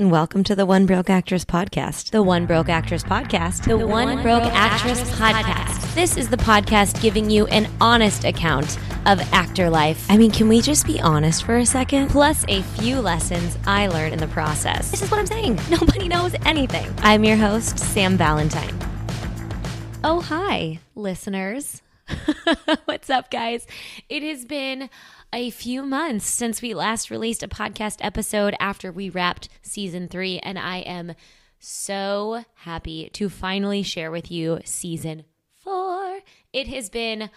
and welcome to the One Broke Actress podcast. The One Broke Actress podcast. The, One, Broke, Actress, podcast. This is the podcast giving you an honest account of actor life. I mean, can we just be honest for a second? Plus a few lessons I learned in the process. This is what I'm saying. Nobody knows anything. I'm your host, Sam Valentine. Oh, hi, listeners. What's up, guys? It has been a few months since we last released a podcast episode after we wrapped season three, and I am so happy to finally share with you season four. It has been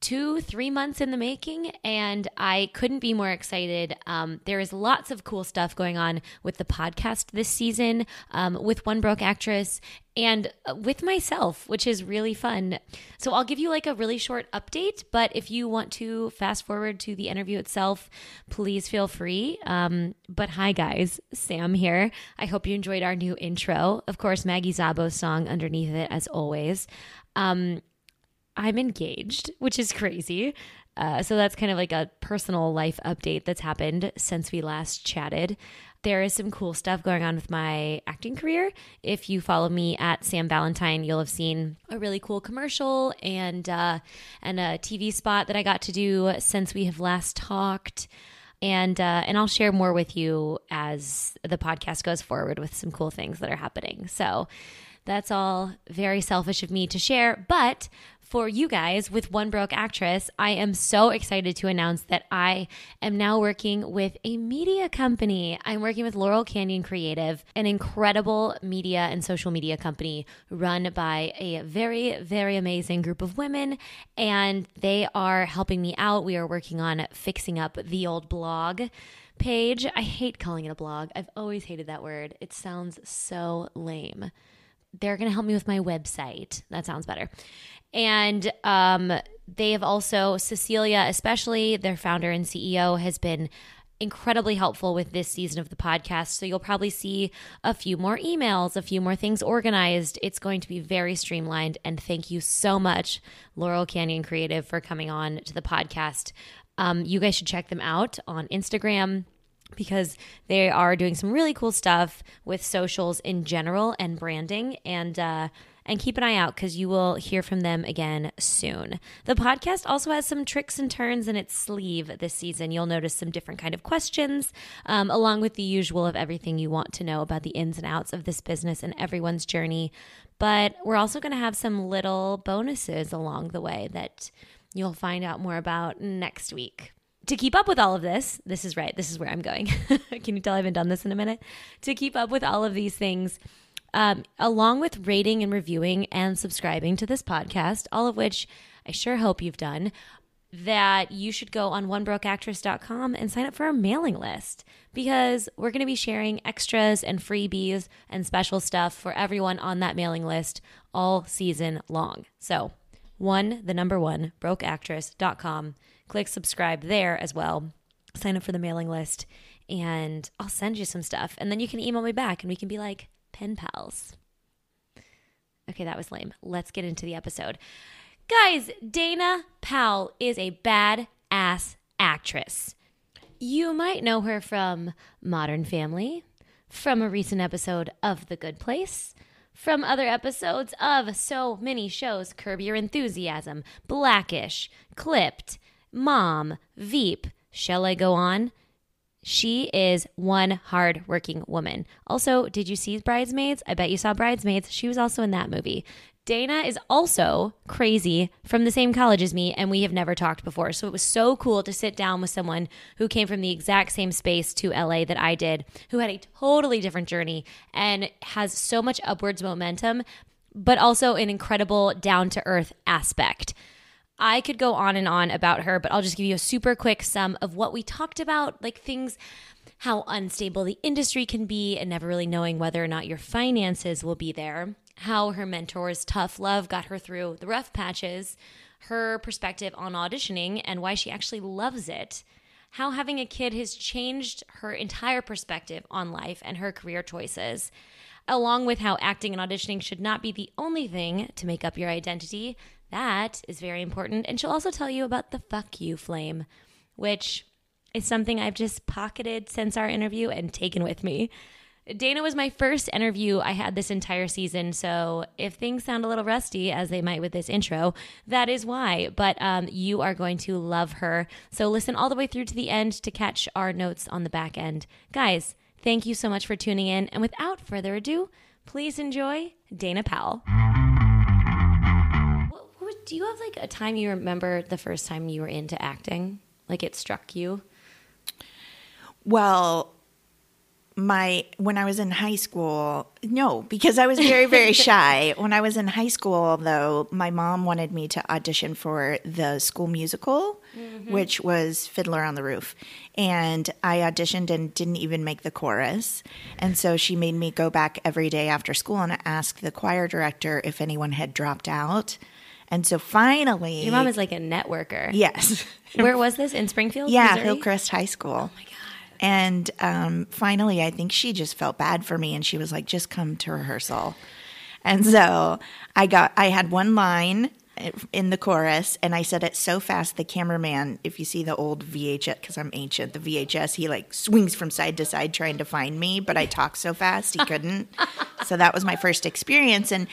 two, three months in the making, and I couldn't be more excited. Um, there is lots of cool stuff going on with the podcast this season, um, with One Broke Actress, and uh, with myself, which is really fun. So I'll give you like a really short update, but if you want to fast forward to the interview itself, please feel free. Um, but hi, guys, Sam here. I hope you enjoyed our new intro. Of course, Maggie Zabo's song underneath it, as always. Um, I'm engaged, which is crazy. Uh, so that's kind of like a personal life update that's happened since we last chatted. There is some cool stuff going on with my acting career. If you follow me at Sam Valentine, you'll have seen a really cool commercial and uh, and a TV spot that I got to do since we have last talked. And uh, and I'll share more with you as the podcast goes forward with some cool things that are happening. So that's all very selfish of me to share, but for you guys with One Broke Actress, I am so excited to announce that I am now working with a media company. I'm working with Laurel Canyon Creative, an incredible media and social media company run by a very, very amazing group of women. And they are helping me out. We are working on fixing up the old blog page. I hate calling it a blog, I've always hated that word. It sounds so lame. They're going to help me with my website. That sounds better. And um, they have also, Cecilia, especially their founder and CEO, has been incredibly helpful with this season of the podcast. So you'll probably see a few more emails, a few more things organized. It's going to be very streamlined. And thank you so much, Laurel Canyon Creative, for coming on to the podcast. Um, you guys should check them out on Instagram because they are doing some really cool stuff with socials in general and branding. And, uh, and keep an eye out because you will hear from them again soon. The podcast also has some tricks and turns in its sleeve this season. You'll notice some different kind of questions, um, along with the usual of everything you want to know about the ins and outs of this business and everyone's journey. But we're also going to have some little bonuses along the way that you'll find out more about next week to keep up with all of this, this is right. This is where I'm going. Can you tell I haven't done this in a minute? To keep up with all of these things, um, along with rating and reviewing and subscribing to this podcast, all of which I sure hope you've done, that you should go on onebrokeactress.com and sign up for our mailing list because we're going to be sharing extras and freebies and special stuff for everyone on that mailing list all season long. So, one, the number one, brokeactress.com. Click subscribe there as well. Sign up for the mailing list and I'll send you some stuff. And then you can email me back and we can be like, pen pals. Okay, that was lame. Let's get into the episode. Guys, Dana Powell is a bad ass actress. You might know her from Modern Family, from a recent episode of The Good Place, from other episodes of so many shows Curb Your Enthusiasm, Blackish, Clipped, Mom, Veep. Shall I go on? She is one hard working woman. Also, did you see Bridesmaids? I bet you saw Bridesmaids. She was also in that movie. Dana is also crazy from the same college as me, and we have never talked before. So it was so cool to sit down with someone who came from the exact same space to LA that I did, who had a totally different journey and has so much upwards momentum, but also an incredible down to earth aspect. I could go on and on about her, but I'll just give you a super quick sum of what we talked about, like things how unstable the industry can be and never really knowing whether or not your finances will be there, how her mentor's tough love got her through the rough patches, her perspective on auditioning and why she actually loves it, how having a kid has changed her entire perspective on life and her career choices, along with how acting and auditioning should not be the only thing to make up your identity, that is very important. And she'll also tell you about the fuck you flame, which is something I've just pocketed since our interview and taken with me. Dana was my first interview I had this entire season, so if things sound a little rusty, as they might with this intro, that is why. But um, you are going to love her. So listen all the way through to the end to catch our notes on the back end. Guys, thank you so much for tuning in. And without further ado, please enjoy Dana Powell. Do you have like a time you remember the first time you were into acting? Like it struck you? Well, my when I was in high school, no, because I was very very shy. When I was in high school though, my mom wanted me to audition for the school musical, mm-hmm. which was Fiddler on the Roof. And I auditioned and didn't even make the chorus. And so she made me go back every day after school and ask the choir director if anyone had dropped out. And so finally Your mom is like a networker. Yes. Where was this? In Springfield? Yeah, Missouri? Hillcrest High School. Oh my god! And um, finally, I think she just felt bad for me, and she was like, "Just come to rehearsal." And so I got, I had one line in the chorus, and I said it so fast. The cameraman, if you see the old VHS, because I'm ancient, the VHS, he like swings from side to side trying to find me, but I talk so fast he couldn't. so that was my first experience, and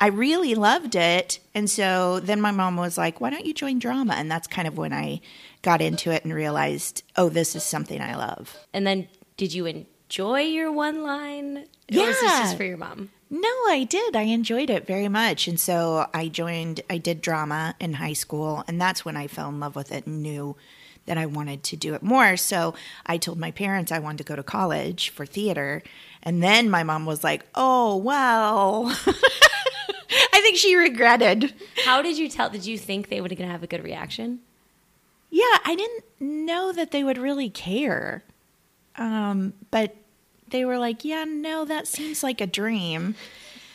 I really loved it. And so then my mom was like, why don't you join drama? And that's kind of when I got into it and realized, oh, this is something I love. And then did you enjoy your one line? Or was this Yeah. just for your mom? No, I did. I enjoyed it very much. And so I joined, I did drama in high school. And that's when I fell in love with it and knew that I wanted to do it more. So I told my parents I wanted to go to college for theater. And then my mom was like, oh, well. I think she regretted. How did you tell? Did you think they were going to have a good reaction? Yeah, I didn't know that they would really care. Um, but they were like, yeah, no, that seems like a dream.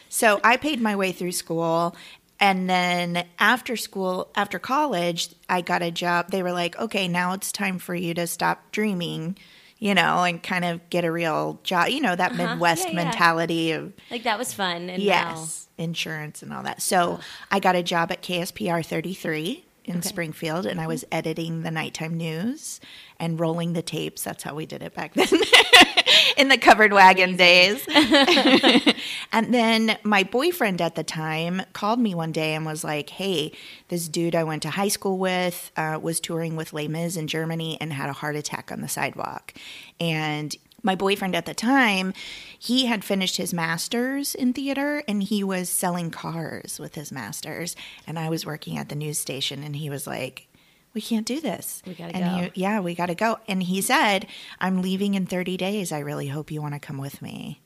So I paid my way through school. And then after school, after college, I got a job. They were like, okay, now it's time for you to stop dreaming, you know, and kind of get a real job. You know, that Midwest Uh-huh. Yeah, yeah. mentality of Like that was fun. And yes, insurance and all that. So I got a job at KSPR 33 in Springfield, and I was editing the nighttime news and rolling the tapes. That's how we did it back then. in the covered wagon days. and then my boyfriend at the time called me one day and was like, "Hey, this dude I went to high school with uh, was touring with Les Mis in Germany and had a heart attack on the sidewalk." And my boyfriend at the time, he had finished his master's in theater and he was selling cars with his master's. And I was working at the news station and he was like, we can't do this. We gotta and go. He, yeah, we got to go. And he said, I'm leaving in 30 days. I really hope you want to come with me.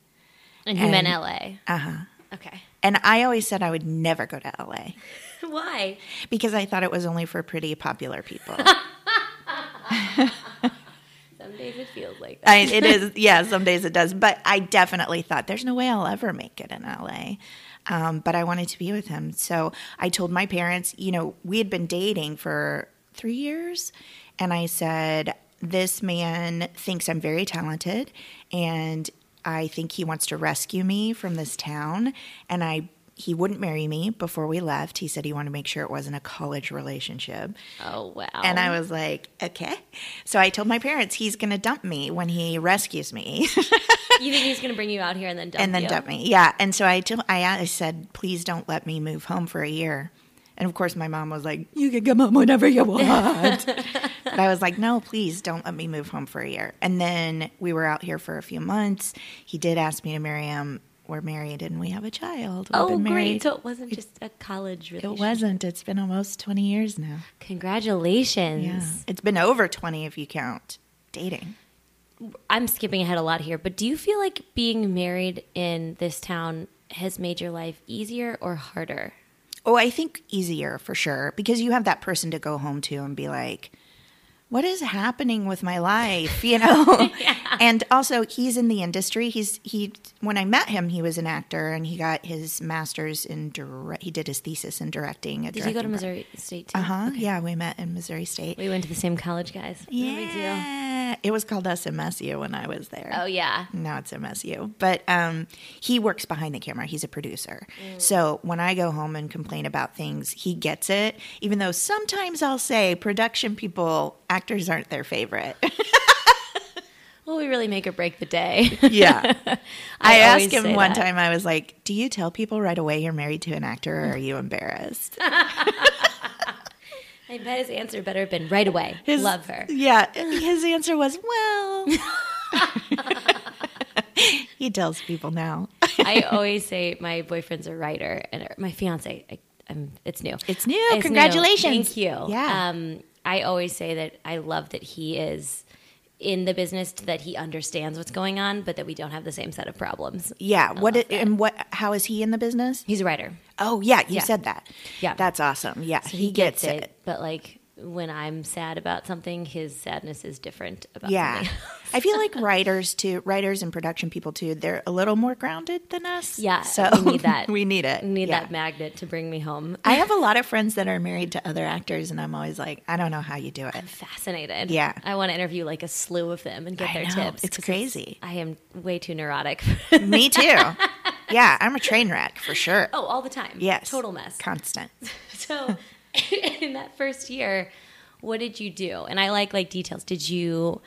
And you meant LA. Uh huh. Okay. And I always said I would never go to LA Why? because I thought it was only for pretty popular people. Some days it feels like that. I, it is, yeah, some days it does. But I definitely thought there's no way I'll ever make it in LA. Um, but I wanted to be with him. So I told my parents, you know, we had been dating for three years. And I said, this man thinks I'm very talented and I think he wants to rescue me from this town. And I, he wouldn't marry me before we left. He said he wanted to make sure it wasn't a college relationship. Oh wow. And I was like, okay. So I told my parents he's going to dump me when he rescues me you think he's gonna bring you out here and then dump and then you? dump me. Yeah. And so I, told, I, I said, please don't let me move home for a year. And of course, my mom was like, you can come home whenever you want. but I was like, no, please don't let me move home for a year. And then we were out here for a few months. He did ask me to marry him. We're married and we have a child. We've Oh great. So it wasn't just a college. It wasn't. It's been almost 20 years now. Congratulations. Yeah. It's been over 20 if you count dating. I'm skipping ahead a lot here, but do you feel like being married in this town has made your life easier or harder? Oh, I think easier for sure because you have that person to go home to and be like, what is happening with my life? You know? And also he's in the industry. He's he when I met him, he was an actor and he got his master's in direct he did his thesis in directing. Did you go to Missouri State too? Uh huh. Yeah, we met in Missouri State. We went to the same college, guys. No deal. Yeah. It was called SMSU when I was there. Oh yeah. Now it's MSU. But um, he works behind the camera. He's a producer. So when I go home and complain about things, he gets it. Even though sometimes I'll say production people, actors aren't their favorite. Will we really make or break the day? Yeah. I, always asked him one that. time, I was like, Do you tell people right away you're married to an actor or are you embarrassed? I bet his answer better have been right away. His- Love her. Yeah. His answer was, Well, he tells people now. I always say my boyfriend's a writer, and my fiance, I, I'm, it's new. It's new. Congratulations. Thank you. Yeah. Um, I always say that I love that he is in the business, that he understands what's going on, but that we don't have the same set of problems. Yeah. I What it, and what how is he in the business? He's a writer. Oh yeah, you Yeah. said that. Yeah. That's awesome. Yeah. So he, gets, it. But like when I'm sad about something, his sadness is different about Yeah. I feel like writers too, writers and production people too, they're a little more grounded than us. Yeah, So we need that. we need it. I need Yeah. that magnet to bring me home. I have a lot of friends that are married to other actors and I'm always like, I don't know how you do it. I'm fascinated. Yeah. I want to interview like a slew of them and get I their know. tips. It's crazy. I am way too neurotic. Me too. Yeah, I'm a train wreck for sure. oh, all the time. yes. Total mess. Constant. So in that first year, what did you do? And I like like details. Did you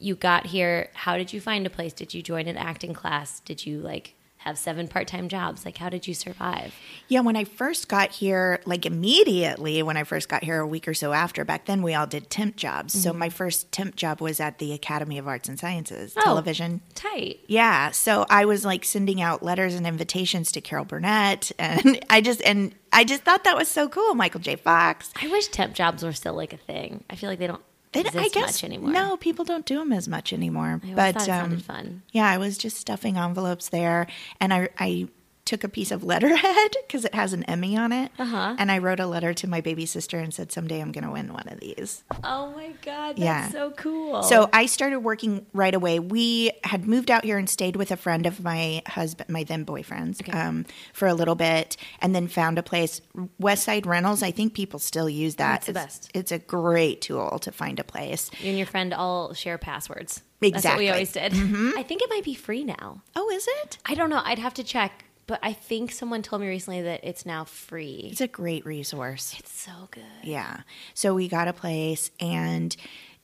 you got here, how did you find a place? Did you join an acting class? Did you like have seven part-time jobs? Like how did you survive? Yeah, when I first got here, like immediately when I first got here, a week or so after, back then we all did temp jobs. So mm-hmm. my first temp job was at the Academy of Arts and Sciences, Oh. television. Tight. Yeah, so I was like sending out letters and invitations to Carol Burnett, and I just and I just thought that was so cool. Michael J. Fox. I wish temp jobs were still like a thing. I feel like they don't They, exist I guess much anymore. no, people don't do them as much anymore. But um, sounded fun. yeah, I was just stuffing envelopes there, and I I took a piece of letterhead because it has an Emmy on it, Uh-huh. and I wrote a letter to my baby sister and said someday I'm going to win one of these. Oh my god, that's Yeah. so cool. So I started working right away. We had moved out here and stayed with a friend of my husband, my then boyfriend's, um, for a little bit, and then found a place. Westside Rentals. I think people still use that. It's the best. It's a great tool to find a place. you and your friend all share passwords. That's what Exactly. we always did. I think it might be free now. Oh, is it? I don't know. I'd have to check, but I think someone told me recently that it's now free. It's a great resource. It's so good. Yeah. So we got a place and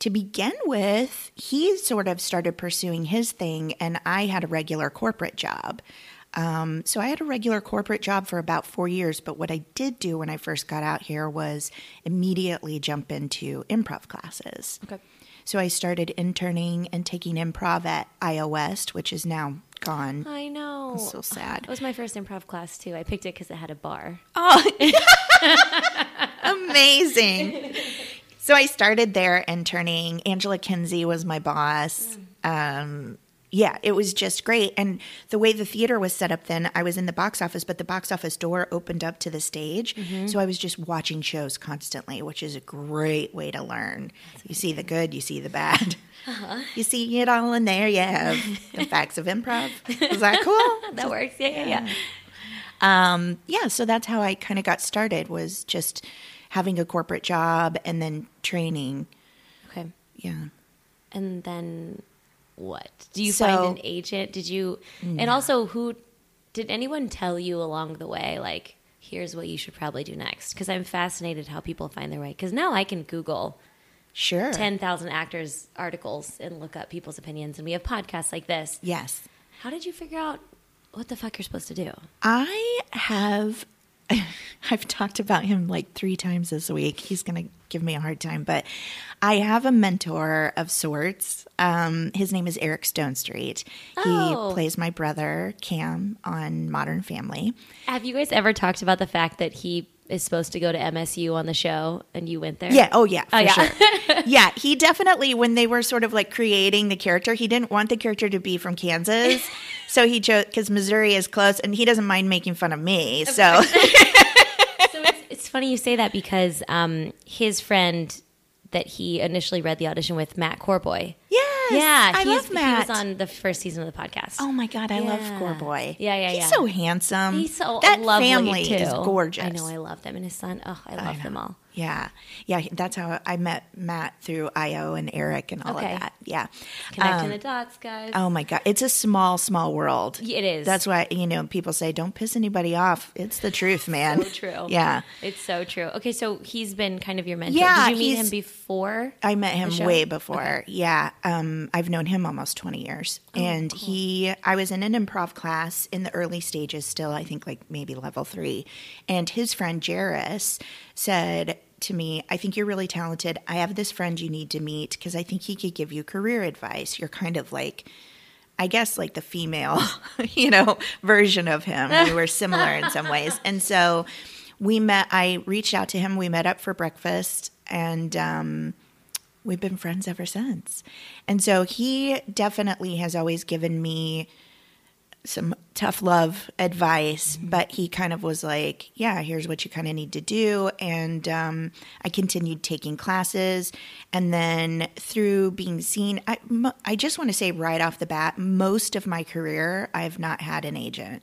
to begin with, he sort of started pursuing his thing and I had a regular corporate job. Um, so I had a regular corporate job for about four years, but what I did do when I first got out here was immediately jump into improv classes. Okay. So I started interning and taking improv at iOS, which is now gone. I know. So sad. It was my first improv class too. I picked it because it had a bar. Oh, amazing. So I started there interning. Angela Kinsey was my boss. Um, yeah, it was just great. And the way the theater was set up then, I was in the box office, but the box office door opened up to the stage. So I was just watching shows constantly, which is a great way to learn. You see the good, you see the bad. You see it all in there. You have the facts of improv. Is that cool? That works. Yeah, yeah, yeah. um, yeah, so that's how I kind of got started was just having a corporate job and then training. Okay. Yeah. And then what? Do you So- find an agent? Did you? And mm. also, who did anyone tell you along the way? Like, here's what you should probably do next. Because I'm fascinated how people find their way. Because now I can Google Sure. ten thousand actors articles and look up people's opinions, and we have podcasts like this. Yes. How did you figure out what the fuck you're supposed to do? I have I've talked about him like 3 times this week. He's going to give me a hard time, but I have a mentor of sorts. Um, his name is Eric Stonestreet. Oh. He plays my brother Cam on Modern Family. Have you guys ever talked about the fact that he is supposed to go to MSU on the show, and you went there? Yeah. Oh, yeah. For Oh, yeah. sure. yeah. He definitely, when they were sort of like creating the character, he didn't want the character to be from Kansas. So he chose, because Missouri is close and he doesn't mind making fun of me. So, so it's, it's funny you say that because um, his friend that he initially read the audition with, Matt Corboy. yes. Yeah, I love Matt. He was on the first season of the podcast. Oh my God, I love Yeah. Corboy. Yeah, yeah, He's yeah. so handsome. he's so that lovely family too. is gorgeous. I know, I love them, and his son. Oh, I love them all. Yeah. Yeah. That's how I met Matt through IO and Eric and all Okay. of that. Yeah. Connecting Um, the dots, guys. Oh my God. It's a small, small world. It is. That's why, you know, people say don't piss anybody off. It's the truth, man. so true. Yeah. It's so true. Okay, so he's been kind of your mentor. Yeah, Did you meet him before? I met him way before. Yeah. Um, I've known him almost 20 years. Oh, and he, I was in an improv class in the early stages still, I think like maybe level three. And his friend Jairus said to me, I think you're really talented. I have this friend you need to meet because I think he could give you career advice. You're kind of like, I guess like the female, you know, version of him. We were similar in some ways. And so we met, I reached out to him. We met up for breakfast and um, we've been friends ever since. And so he definitely has always given me some tough love advice, but he kind of was like, yeah, here's what you kind of need to do. And um, I continued taking classes. And then through being seen, I, I just want to say right off the bat, most of my career, I've not had an agent.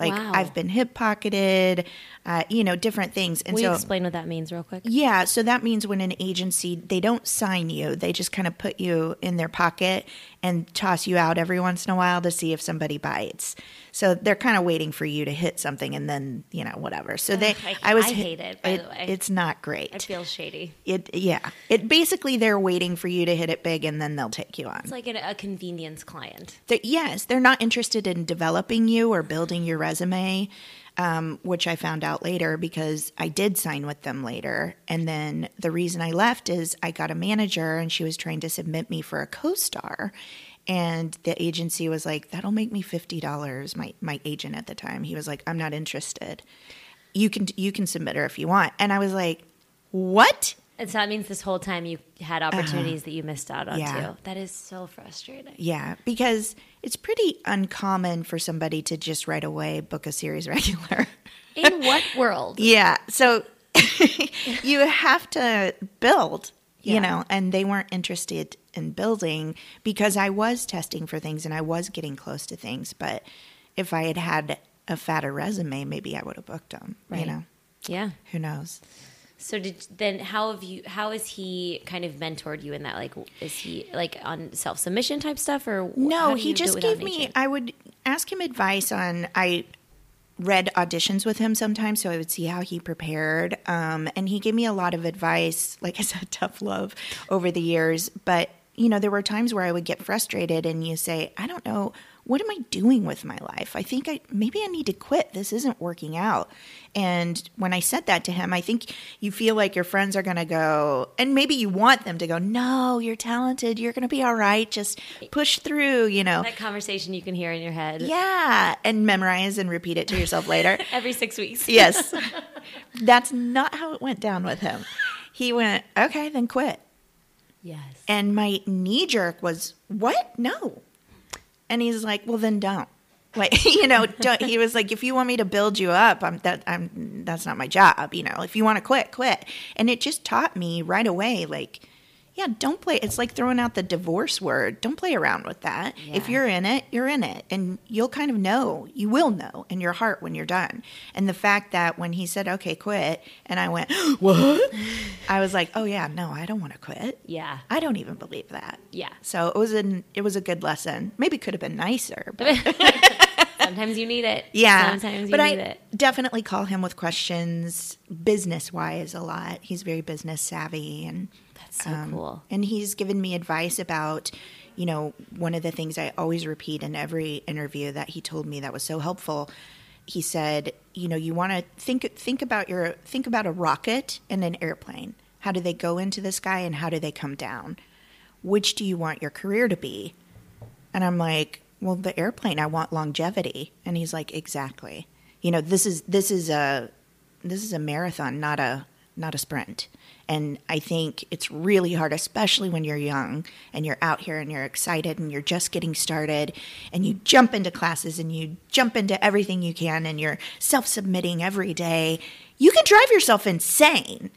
Like Wow. I've been hip pocketed, uh, you know, different things. And Will so you explain what that means real quick? yeah, so that means when an agency they don't sign you, they just kind of put you in their pocket and toss you out every once in a while to see if somebody bites. So they're kind of waiting for you to hit something and then, you know, whatever. So they Ugh, I- I hate it, by the way. It's not great. It feels shady. it yeah. It basically they're waiting for you to hit it big and then they'll take you on. It's like a, a convenience client. They're- yes, they're not interested in developing you or building your resume, um, which I found out later because I did sign with them later. And then the reason I left is I got a manager and she was trying to submit me for a co star. And the agency was like, that'll make me $50. My, my agent at the time, he was like, I'm not interested. You can, you can submit her if you want. And I was like, what? And so that means this whole time you had opportunities that you missed out on Uh-huh. Yeah. too. That is so frustrating. Yeah, because it's pretty uncommon for somebody to just right away book a series regular. In what world? Yeah. So you have to build, Yeah. you know, and they weren't interested in building because I was testing for things and I was getting close to things. But if I had had a fatter resume, maybe I would have booked them, Right. you know, Yeah. who knows? So did then how have you how has he kind of mentored you in that like is he like on self submission type stuff or No, he you do it just gave me. agent? I would ask him advice on. I read auditions with him sometimes, so I would see how he prepared. Um, and he gave me a lot of advice. Like I said, tough love over the years. But you know, there were times where I would get frustrated, and you say, "I don't know." What am I doing with my life? I think I maybe I need to quit. This isn't working out. And when I said that to him, I think you feel like your friends are going to go, and maybe you want them to go, No, you're talented. You're going to be all right. Just push through, you know. that conversation you can hear in your head Yeah, and memorize and repeat it to yourself later. every six weeks. yes. That's not how it went down with him. He went, okay, then quit. Yes. And my knee jerk was, what? No. And he's like, well, then don't. Like, you know, don't, he was like, if you want me to build you up, I'm that I'm that's not my job. You know, if you want to quit, quit. And it just taught me right away, like, yeah, don't play. It's like throwing out the divorce word. Don't play around with that. If you're in it, you're in it. And you'll kind of know, you will know in your heart when you're done. And the fact that when he said, okay, quit, and I went, what? I was like, oh, yeah, no, I don't want to quit. Yeah. I don't even believe that. Yeah. So it was an it was a good lesson. Maybe could have been nicer, but Sometimes you need it. yeah. Sometimes you but need I it. definitely call him with questions business wise a lot. He's very business savvy and That's so um, cool. And he's given me advice about, you know, one of the things I always repeat in every interview that he told me that was so helpful. He said, you know, you want to think think about your think about a rocket and an airplane. How do they go into the sky and how do they come down? Which do you want your career to be? And I'm like, well, the airplane, I want longevity. And he's like, exactly. You know, this is this is a this is a marathon, not a not a sprint. And I think it's really hard, especially when you're young and you're out here and you're excited and you're just getting started and you jump into classes and you jump into everything you can and you're self submitting every day. You can drive yourself insane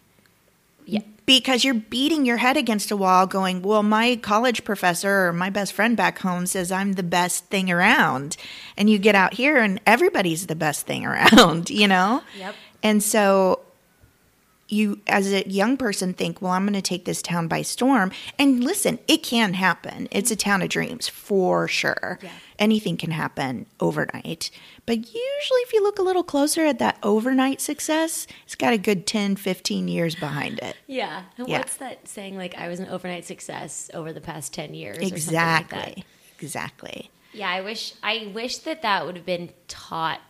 Yeah. because you're beating your head against a wall going well my college professor or my best friend back home says i'm the best thing around and you get out here and everybody's the best thing around you know Yep. and so you as a young person think, well, I'm going to take this town by storm. And listen, it can happen. It's a town of dreams for sure. Yeah. Anything can happen overnight. But usually, if you look a little closer at that overnight success, it's got a good 10, 15 years behind it. Yeah. And Yeah. what's that saying? Like, I was an overnight success over the past 10 years. Or something like Exactly. that. exactly. Yeah, I wish I wish that that would have been taught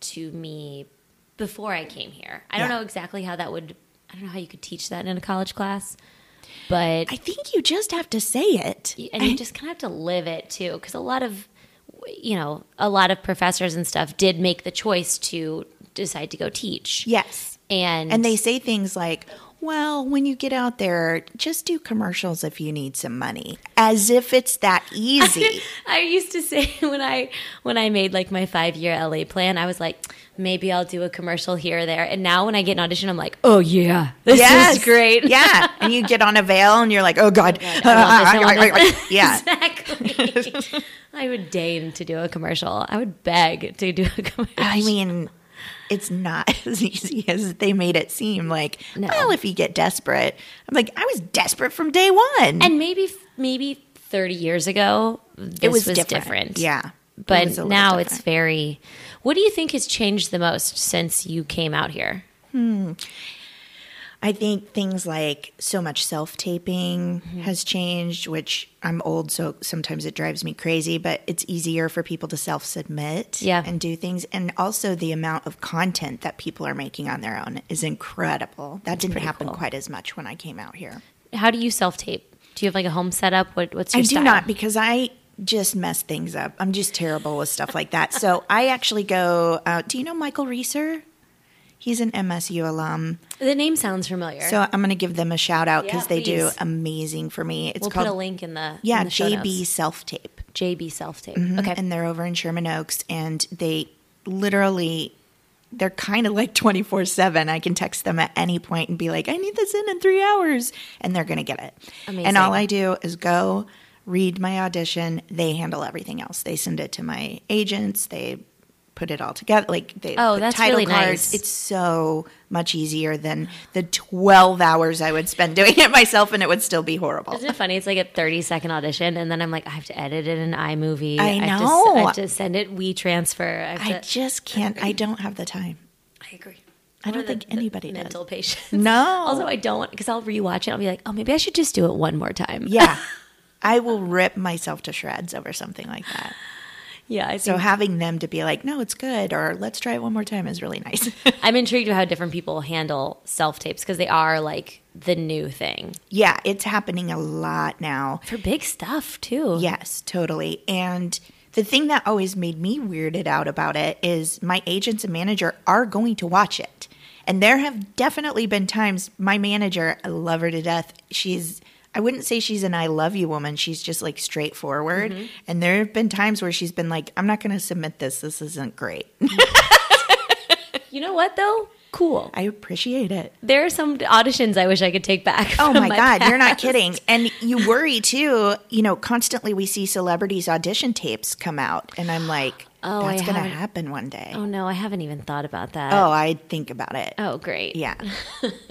to me before I came here. I don't know exactly how that would. I don't know how you could teach that in a college class, but I think you just have to say it. and you just kind of have to live it too, because a lot of you know a lot of professors and stuff did make the choice to decide to go teach. Yes. and And they say things like, well, when you get out there, just do commercials if you need some money, as if it's that easy. I used to say when I when I made like my five year LA plan, I was like, maybe I'll do a commercial here or there. And now when I get an audition, I'm like, oh yeah, this yes, is great. yeah, and you get on avail, and you're like, oh god, oh, I want this, I want this. yeah. exactly. I would deign to do a commercial. I would beg to do a commercial. I mean, it's not as easy as they made it seem. Like, No. well, if you get desperate, I'm like, I was desperate from day one. and maybe maybe 30 years ago, this it was, was, different. different. Yeah, But little now it's very. What do you think has changed the most since you came out here? Hmm. I think things like so much self taping Mm-hmm. has changed, which I'm old, so sometimes it drives me crazy, but it's easier for people to self submit Yeah. and do things. And also, the amount of content that people are making on their own is incredible. That didn't happen cool. quite as much when I came out here. How do you self tape? Do you have like a home setup? What, what's your I style? do not because I just mess things up. I'm just terrible with stuff like that. So I actually go. Uh, do you know Michael Reeser? He's an MSU alum. The name sounds familiar. So I'm going to give them a shout out because Yeah, they do amazing for me. It's we'll called put a link in the yeah in the JB. Self Tape. JB self tape. Mhm. Okay, and they're over in Sherman Oaks, and they literally. They're kind of like 24 7. I can text them at any point and be like, I need this in in three hours. And they're going to get it. Amazing. And all I do is go read my audition. They handle everything else. They send it to my agents. They put it all together. Like they Oh, put that's title really cards. nice. It's so much easier than the 12 hours I would spend doing it myself, and it would still be horrible. Isn't it funny? It's like a 30 second audition, and then I'm like, I have to edit it in iMovie. I have to know. I have to send it WeTransfer. I, have I to, just can't. I don't have the time. I agree. I don't think anybody does. mental patience. No. Also, I don't want because I'll rewatch it. I'll be like, oh, maybe I should just do it one more time. Yeah. I will rip myself to shreds over something like that. yeah. I So having them to be like, no, it's good, or let's try it one more time is really nice. I'm intrigued with how different people handle self tapes because they are like the new thing yeah, it's happening a lot now. for big stuff too. Yes, totally. And the thing that always made me weirded out about it is my agents and manager are going to watch it. And there have definitely been times my manager, I love her to death. She's I wouldn't say she's an I love you woman. She's just like straightforward. Mm-hmm. And there have been times where she's been like, I'm not going to submit this. This isn't great. You know what though? Cool. I appreciate it. There are some auditions I wish I could take back. Oh from my, God, you're not kidding. And you worry too, you know, constantly we see celebrities' audition tapes come out. And I'm like, Oh, that's going to happen one day. Oh no, I haven't even thought about that. Oh, I think about it. Oh, great. Yeah.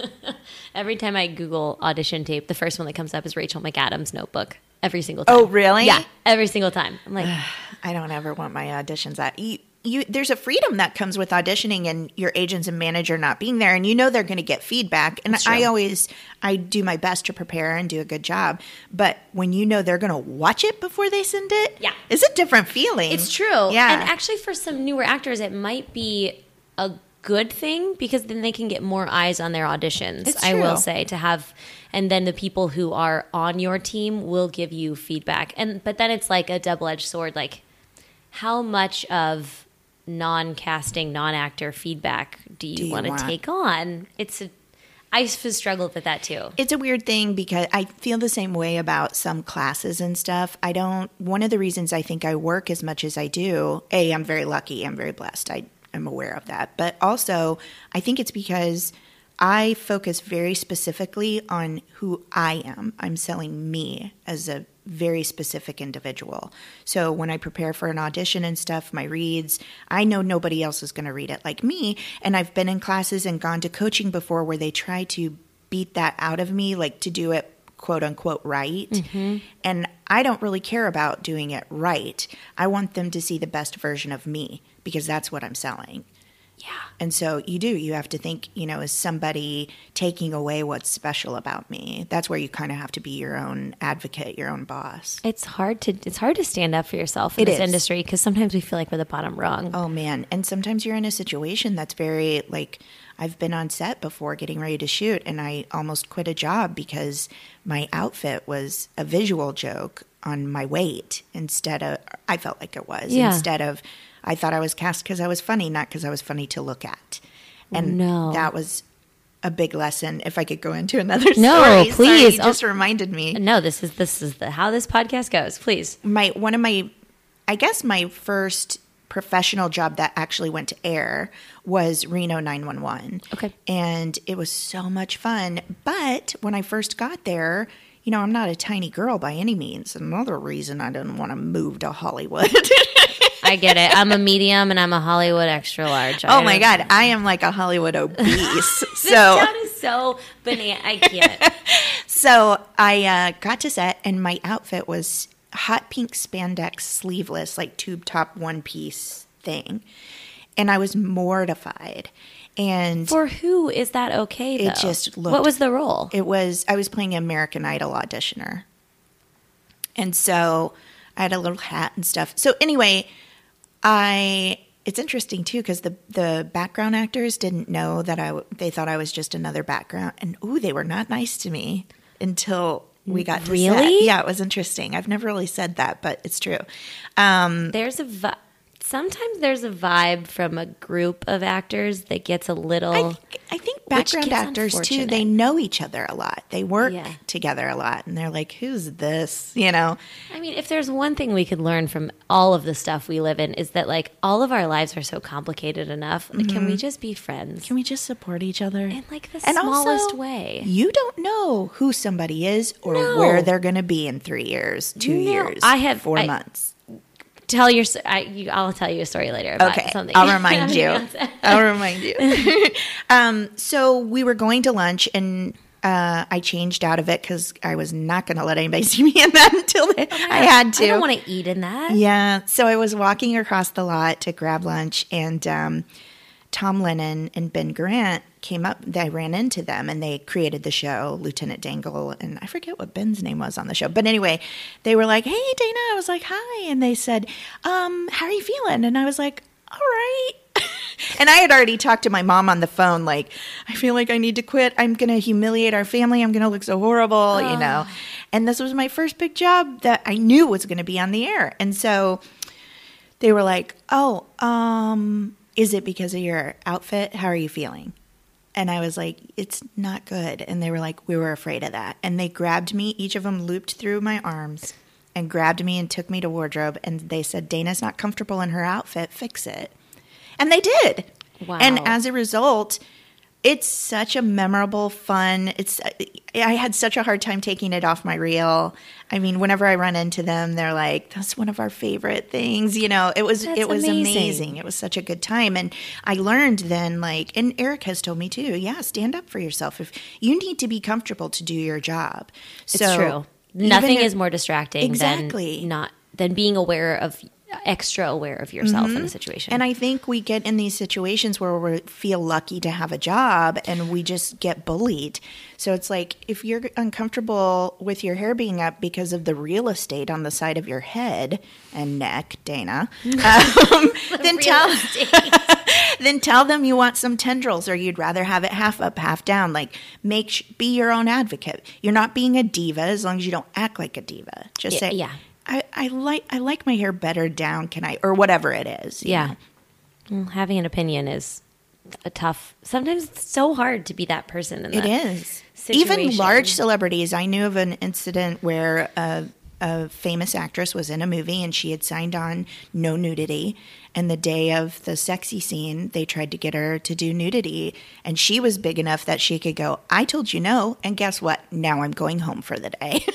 Every time I Google audition tape, the first one that comes up is Rachel McAdams' notebook. Every single oh, time. Oh, really? Yeah, every single time. I'm like, I don't ever want my auditions at You, you, there's a freedom that comes with auditioning and your agents and manager not being there, and you know they're going to get feedback. And I always, I do my best to prepare and do a good job. But when you know they're going to watch it before they send it, Yeah. it's a different feeling. it's true. Yeah. And actually, for some newer actors, it might be a good thing because then they can get more eyes on their auditions. I will say to have, and then the people who are on your team will give you feedback. And but then it's like a double edged sword. Like, how much of non-casting, non-actor feedback do you, Do you want to want? take on? It's a, I've struggled with that too. It's a weird thing because I feel the same way about some classes and stuff. I don't, one of the reasons I think I work as much as I do, A, I'm very lucky, I'm very blessed. I am aware of that. But also, I think it's because I focus very specifically on who I am. I'm selling me as a very specific individual. So when I prepare for an audition and stuff, my reads, I know nobody else is going to read it like me. And I've been in classes and gone to coaching before where they try to beat that out of me, like to do it quote unquote right. Mm-hmm. And I don't really care about doing it right. I want them to see the best version of me because that's what I'm selling. Yeah. And so you do, you have to think, you know, is somebody taking away what's special about me? That's where you kind of have to be your own advocate, your own boss. It's hard to it's hard to stand up for yourself in It this is. industry because sometimes we feel like we're the bottom rung. Oh man. And sometimes you're in a situation that's very like I've been on set before getting ready to shoot and I almost quit a job because my outfit was a visual joke on my weight instead of I felt like it was Yeah. instead of I thought I was cast because I was funny, not because I was funny to look at. And No. that was a big lesson. If I could go into another No, story, Sorry, please. you Oh. just reminded me No, this is this is the how this podcast goes. Please. my one of my I guess my first professional job that actually went to air was Reno 911. Okay. And it was so much fun, but when I first got there, you know, I'm not a tiny girl by any means. Another reason I didn't want to move to Hollywood. I get it. I'm a medium and I'm a Hollywood extra large. oh my god, I am like a Hollywood obese. So sound is so banana. I can't. So I uh, got to set, and my outfit was hot pink spandex sleeveless, like tube top one piece thing. And I was mortified. And For who is that okay? Though? It just looked- What was the role? it was, I was playing American Idol auditioner. And so I had a little hat and stuff. So anyway, I. It's interesting too because the the background actors didn't know that I they thought I was just another background and ooh they were not nice to me until we got to set. Really? Yeah, it was interesting. I've never really said that, but it's true. Um, There's a vi- sometimes there's a vibe from a group of actors that gets a little. I, think- I think background actors too. They know each other a lot. They work Yeah. together a lot, and they're like, "Who's this?" You know. I mean, if there's one thing we could learn from all of the stuff we live in is that like all of our lives are so complicated enough. Like, Can we mm-hmm. just be friends Can we just support each other in like the And smallest also, way? You don't know who somebody is or No. where they're going to be in three years, two No, years, I have- four I- months. Tell your. I, you, I'll tell you a story later. About Okay, something. I'll remind you. I'll remind you. um, so we were going to lunch, and uh, I changed out of it because I was not going to let anybody see me in that until they, I had to. I don't want to eat in that. Yeah. So I was walking across the lot to grab lunch, and um, Tom Lennon and Ben Garant came up. I ran into them, and they created the show, Lieutenant Dangle, and I forget what Ben's name was on the show. But anyway, they were like, "Hey, Dana," I was like, "Hi," and they said, um, "How are you feeling?" And I was like, "All right." And I had already talked to my mom on the phone, like, I feel like I need to quit. I'm going to humiliate our family. I'm going to look so horrible, you know. And this was my first big job that I knew was going to be on the air. And so they were like, "Oh, um, is it because of your outfit? How are you feeling?" And I was like, "It's not good." And they were like, "We were afraid of that." And they grabbed me. Each of them looped through my arms and grabbed me and took me to wardrobe. And they said, "Dana's not comfortable in her outfit. Fix it." And they did. Wow. And as a result, it's such a memorable, fun. It's I had such a hard time taking it off my reel. I mean, whenever I run into them, they're like, "That's one of our favorite things." You know, it was That's it was amazing. amazing. It was such a good time, and I learned then. Like, and Eric has told me too. Yeah, stand up for yourself. If you need to be comfortable to do your job, It's so true. Nothing if- is more distracting Exactly. than not than being aware of extra aware of yourself in a situation. Mm-hmm. And I think we get in these situations where we feel lucky to have a job and we just get bullied. So it's like if you're uncomfortable with your hair being up because of the real estate on the side of your head and neck, Dana, um, then tell then tell them you want some tendrils or you'd rather have it half up, half down. Like make sh- be your own advocate. You're not being a diva as long as you don't act like a diva. Just Yeah, say, yeah. I, I like I like my hair better down. Can I or whatever it is? yeah. Well, having an opinion is a tough. Sometimes it's so hard to be that person. In It that is. Even large celebrities. I knew of an incident where a, a famous actress was in a movie and she had signed on no nudity. And the day of the sexy scene, they tried to get her to do nudity. And she was big enough that she could go, I told you no. And guess what? Now I'm going home for the day.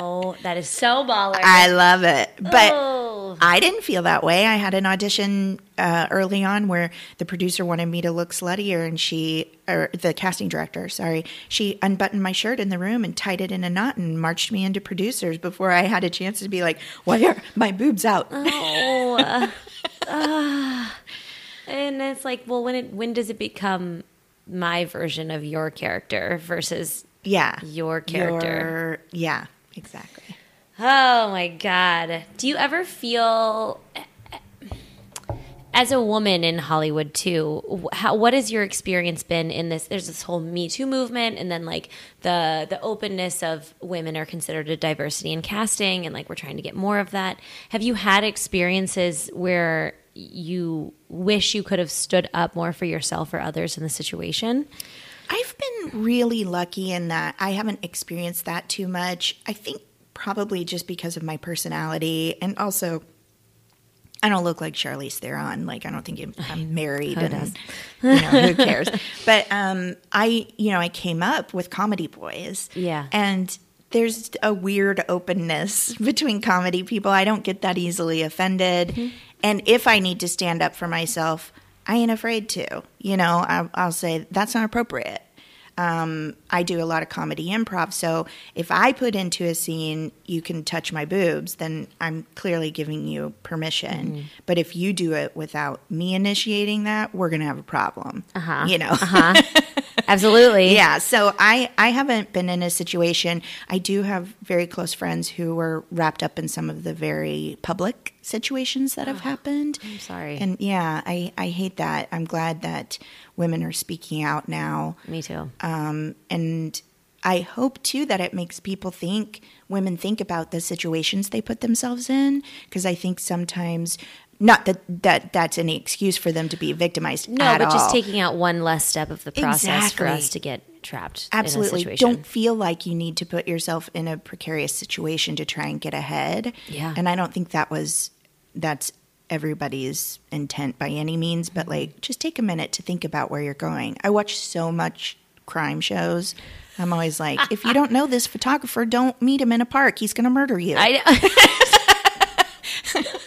Oh, that is so baller. I love it. But Oh. I didn't feel that way. I had an audition uh, early on where the producer wanted me to look sluttier, and she, or the casting director, sorry, she unbuttoned my shirt in the room and tied it in a knot and marched me into producers before I had a chance to be like, "Why are my boobs out?" Oh, uh, uh, and it's like, well, when it when does it become my version of your character versus yeah, your character? Your- yeah, exactly. Oh my god. Do you ever feel as a woman in Hollywood too, how, what has your experience been in this? There's this whole Me Too movement, and then like the the openness of women are considered a diversity in casting, and like we're trying to get more of that. Have you had experiences where you wish you could have stood up more for yourself or others in the situation? I've been really lucky in that I haven't experienced that too much. I think probably just because of my personality and also I don't look like Charlize Theron. Like I don't think I'm- married and you know who cares. but um, I you know I came up with Comedy Boys. Yeah. and there's a weird openness between comedy people. I don't get that easily offended, Mm-hmm. and if I need to stand up for myself, I ain't afraid to. You know, I, I'll say that's not appropriate. Um, I do a lot of comedy improv, so if I put into a scene, you can touch my boobs, then I'm clearly giving you permission. Mm-hmm. But if you do it without me initiating that, we're gonna have a problem. Uh-huh. You know. Uh-huh. Absolutely. Yeah, so I I haven't been in a situation. I do have very close friends who were wrapped up in some of the very public situations that have happened. I'm sorry. And yeah, I I hate that. I'm glad that women are speaking out now. Me too. Um, and I hope too that it makes people think, women think about the situations they put themselves in, because I think sometimes, not that, that that's any excuse for them to be victimized. No, but just taking out one less step of the process for us to get trapped in a Absolutely. situation. Don't feel like you need to put yourself in a precarious situation to try and get ahead. Yeah. And I don't think that was that's everybody's intent by any means, Mm-hmm. but like just take a minute to think about where you're going. I watch so much crime shows. I'm always like, if you don't know this photographer, don't meet him in a park. He's going to murder you. I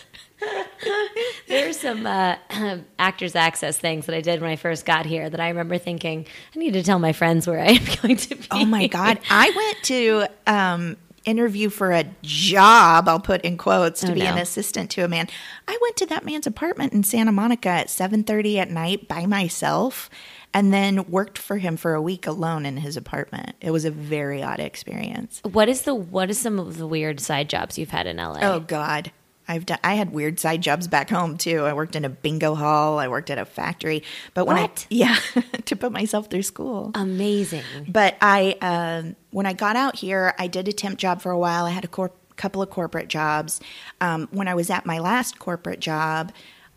There's some uh, actors access things that I did when I first got here that I remember thinking I need to tell my friends where I am going to be. Oh my God. I went to um, interview for a job, I'll put in quotes, to Oh, be an assistant to a man. I went to that man's apartment in Santa Monica at 7.30 at night by myself and then worked for him for a week alone in his apartment. It was a very odd experience. What is the what is some of the weird side jobs you've had in LA? Oh God. I've done, I had weird side jobs back home too. I worked in a bingo hall. I worked at a factory. But when What? I yeah, to put myself through school. Amazing. But I, um, when I got out here, I did a temp job for a while. I had a couple of corporate jobs. Um, when I was at my last corporate job,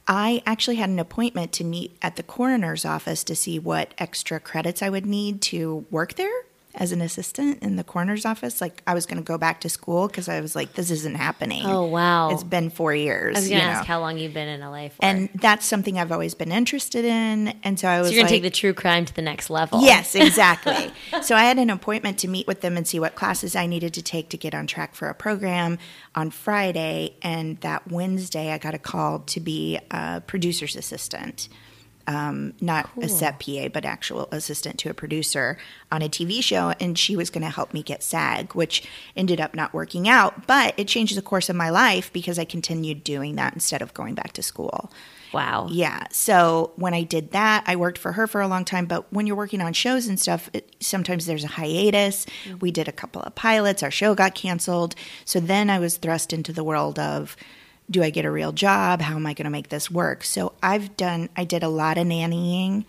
I actually had an appointment to meet at the coroner's office to see what extra credits I would need to work there as an assistant in the coroner's office. Like I was going to go back to school because I was like, this isn't happening. Oh, wow. It's been four years. I was going to know. ask how long you've been in LA for. and that's something I've always been interested in. And so I was so you're going like, to take the true crime to the next level. Yes, exactly. so I had an appointment to meet with them and see what classes I needed to take to get on track for a program on Friday. And that Wednesday, I got a call to be a producer's assistant. Um, not a set PA, but actual assistant to a producer on a TV show. And she was going to help me get SAG, which ended up not working out. But it changed the course of my life because I continued doing that instead of going back to school. Wow. Yeah. So when I did that, I worked for her for a long time. But when you're working on shows and stuff, it, sometimes there's a hiatus. We did a couple of pilots. Our show got canceled. So then I was thrust into the world of do I get a real job? How am I going to make this work? So I've done, I did a lot of nannying.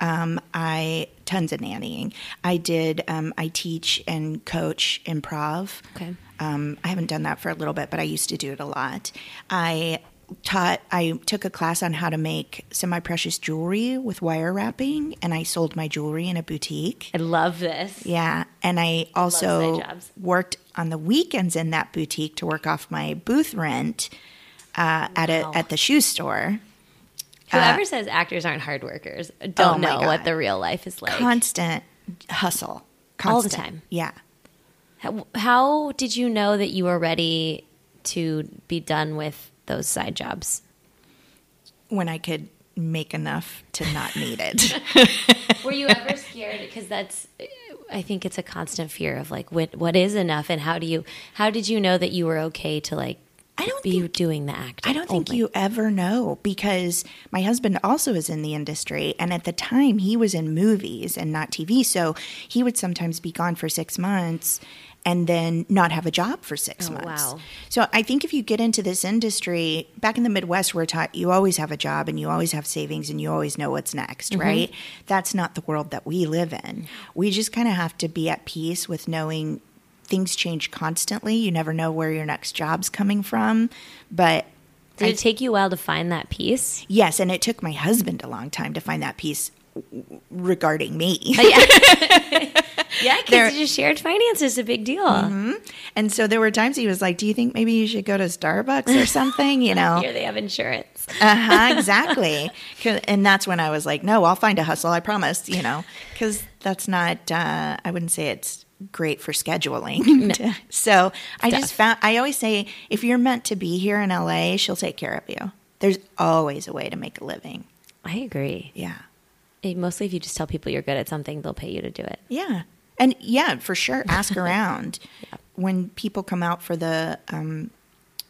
Um, I tons of nannying. I did. Um, I teach and coach improv. Okay. Um, I haven't done that for a little bit, but I used to do it a lot. I taught. I took a class on how to make semi-precious jewelry with wire wrapping, and I sold my jewelry in a boutique. I love this. Yeah, and I also worked on the weekends in that boutique to work off my booth rent uh, at a at the shoe store. Whoever says actors aren't hard workers Oh don't my know what the real life is like. constant hustle All the time. yeah How, how did you know that you were ready to be done with those side jobs? When I could make enough to not need it. Were you ever scared? Because that's, I think it's a constant fear of like, what what is enough, and how do you, how did you know that you were okay to like, I don't be think- doing the acting? I don't think only? you ever know because my husband also is in the industry. And at the time, he was in movies and not TV. So he would sometimes be gone for six months and then not have a job for six Oh, months. wow. So I think if you get into this industry, back in the Midwest, we're taught you always have a job and you always have savings and you always know what's next, Mm-hmm. right? That's not the world that we live in. We just kind of have to be at peace with knowing things change constantly. You never know where your next job's coming from. But Did it take you a while to find that piece? Yes, and it took my husband a long time to find that piece regarding me. Yeah, There- because just shared finance is a big deal. and so there were times he was like, "Do you think maybe you should go to Starbucks or something?" You know, Here they have insurance. uh huh, exactly. And that's when I was like, "No, I'll find a hustle. I promise." You know, because that's not. Uh, I wouldn't say it's great for scheduling. so I just found. I always say, if you're meant to be here in LA, she'll take care of you. There's always a way to make a living. I agree. Yeah. Eh, Mostly, if you just tell people you're good at something, they'll pay you to do it. Yeah. And yeah, for sure, ask around. When people come out for the um,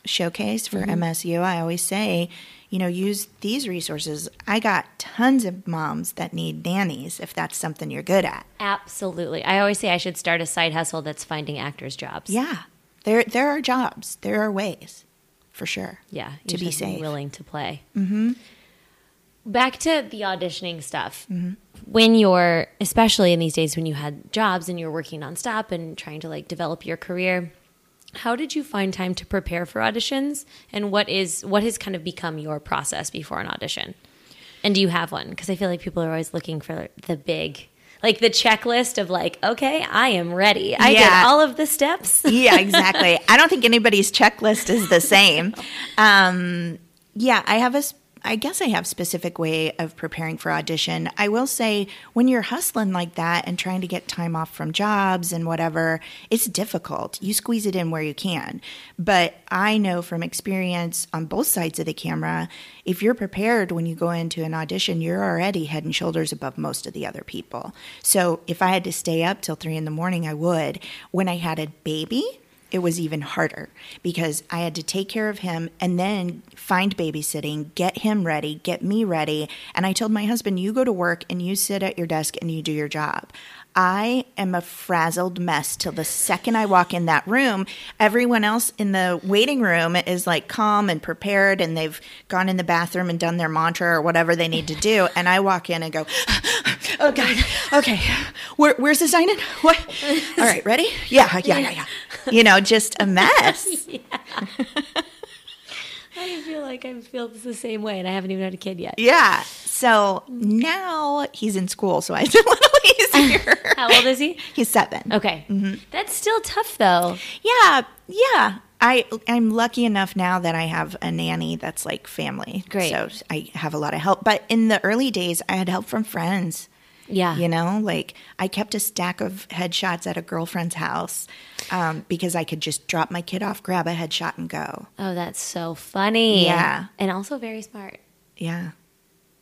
showcase for MSU, I always say, you know, use these resources. I got tons of moms that need nannies if that's something you're good at. Absolutely. I always say I should start a side hustle that's finding actors jobs. Yeah. There, there are jobs, there are ways for sure. Yeah. To be safe. willing to play. Mm-hmm. Back to the auditioning stuff. When you're, especially in these days when you had jobs and you're working nonstop and trying to like develop your career, how did you find time to prepare for auditions? And what is what has kind of become your process before an audition? And do you have one? Because I feel like people are always looking for the big, like the checklist of like, okay, I am ready. I did all of the steps. yeah, exactly. I don't think anybody's checklist is the same. Um, yeah, I have a. I guess I have specific way of preparing for audition. I will say when you're hustling like that and trying to get time off from jobs and whatever, it's difficult. You squeeze it in where you can. But I know from experience on both sides of the camera, if you're prepared when you go into an audition, you're already head and shoulders above most of the other people. So if I had to stay up till three in the morning, I would. When I had a baby, it was even harder because I had to take care of him and then find babysitting, get him ready, get me ready. And I told my husband, You go to work and you sit at your desk and you do your job. I am a frazzled mess till the second I walk in that room. Everyone else in the waiting room is like calm and prepared, and they've gone in the bathroom and done their mantra or whatever they need to do. And I walk in and go, Oh God, okay, Where, where's the sign in? What? All right, ready? Yeah, yeah, yeah, yeah. You know, just a mess. I feel like I feel the same way, and I haven't even had a kid yet. Yeah. So now he's in school, so it's a little easier. How old is he? He's seven. Okay, mm-hmm. that's still tough though. Yeah, yeah. I I'm lucky enough now that I have a nanny that's like family. Great. So I have a lot of help. But in the early days, I had help from friends. Yeah, You know, like I kept a stack of headshots at a girlfriend's house um, because I could just drop my kid off, grab a headshot, and go. Oh, that's so funny. Yeah. and also very smart. Yeah.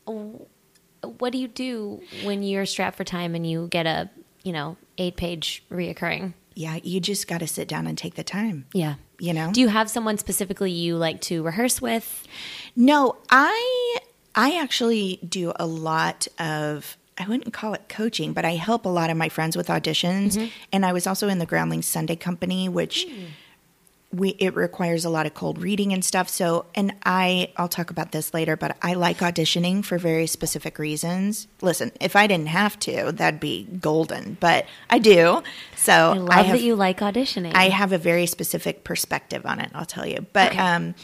What do you do when you're strapped for time and you get a you know eight page reoccurring? Yeah. You just got to sit down and take the time. Yeah. You know. Do you have someone specifically you like to rehearse with? No, I I actually do a lot of I wouldn't call it coaching, but I help a lot of my friends with auditions. And I was also in the Groundlings Sunday Company, which we it requires a lot of cold reading and stuff. So, and I I'll talk about this later, but I like auditioning for very specific reasons. Listen, if I didn't have to, that'd be golden, but I do. So I love have, that you like auditioning. I have a very specific perspective on it, I'll tell you. But Okay. um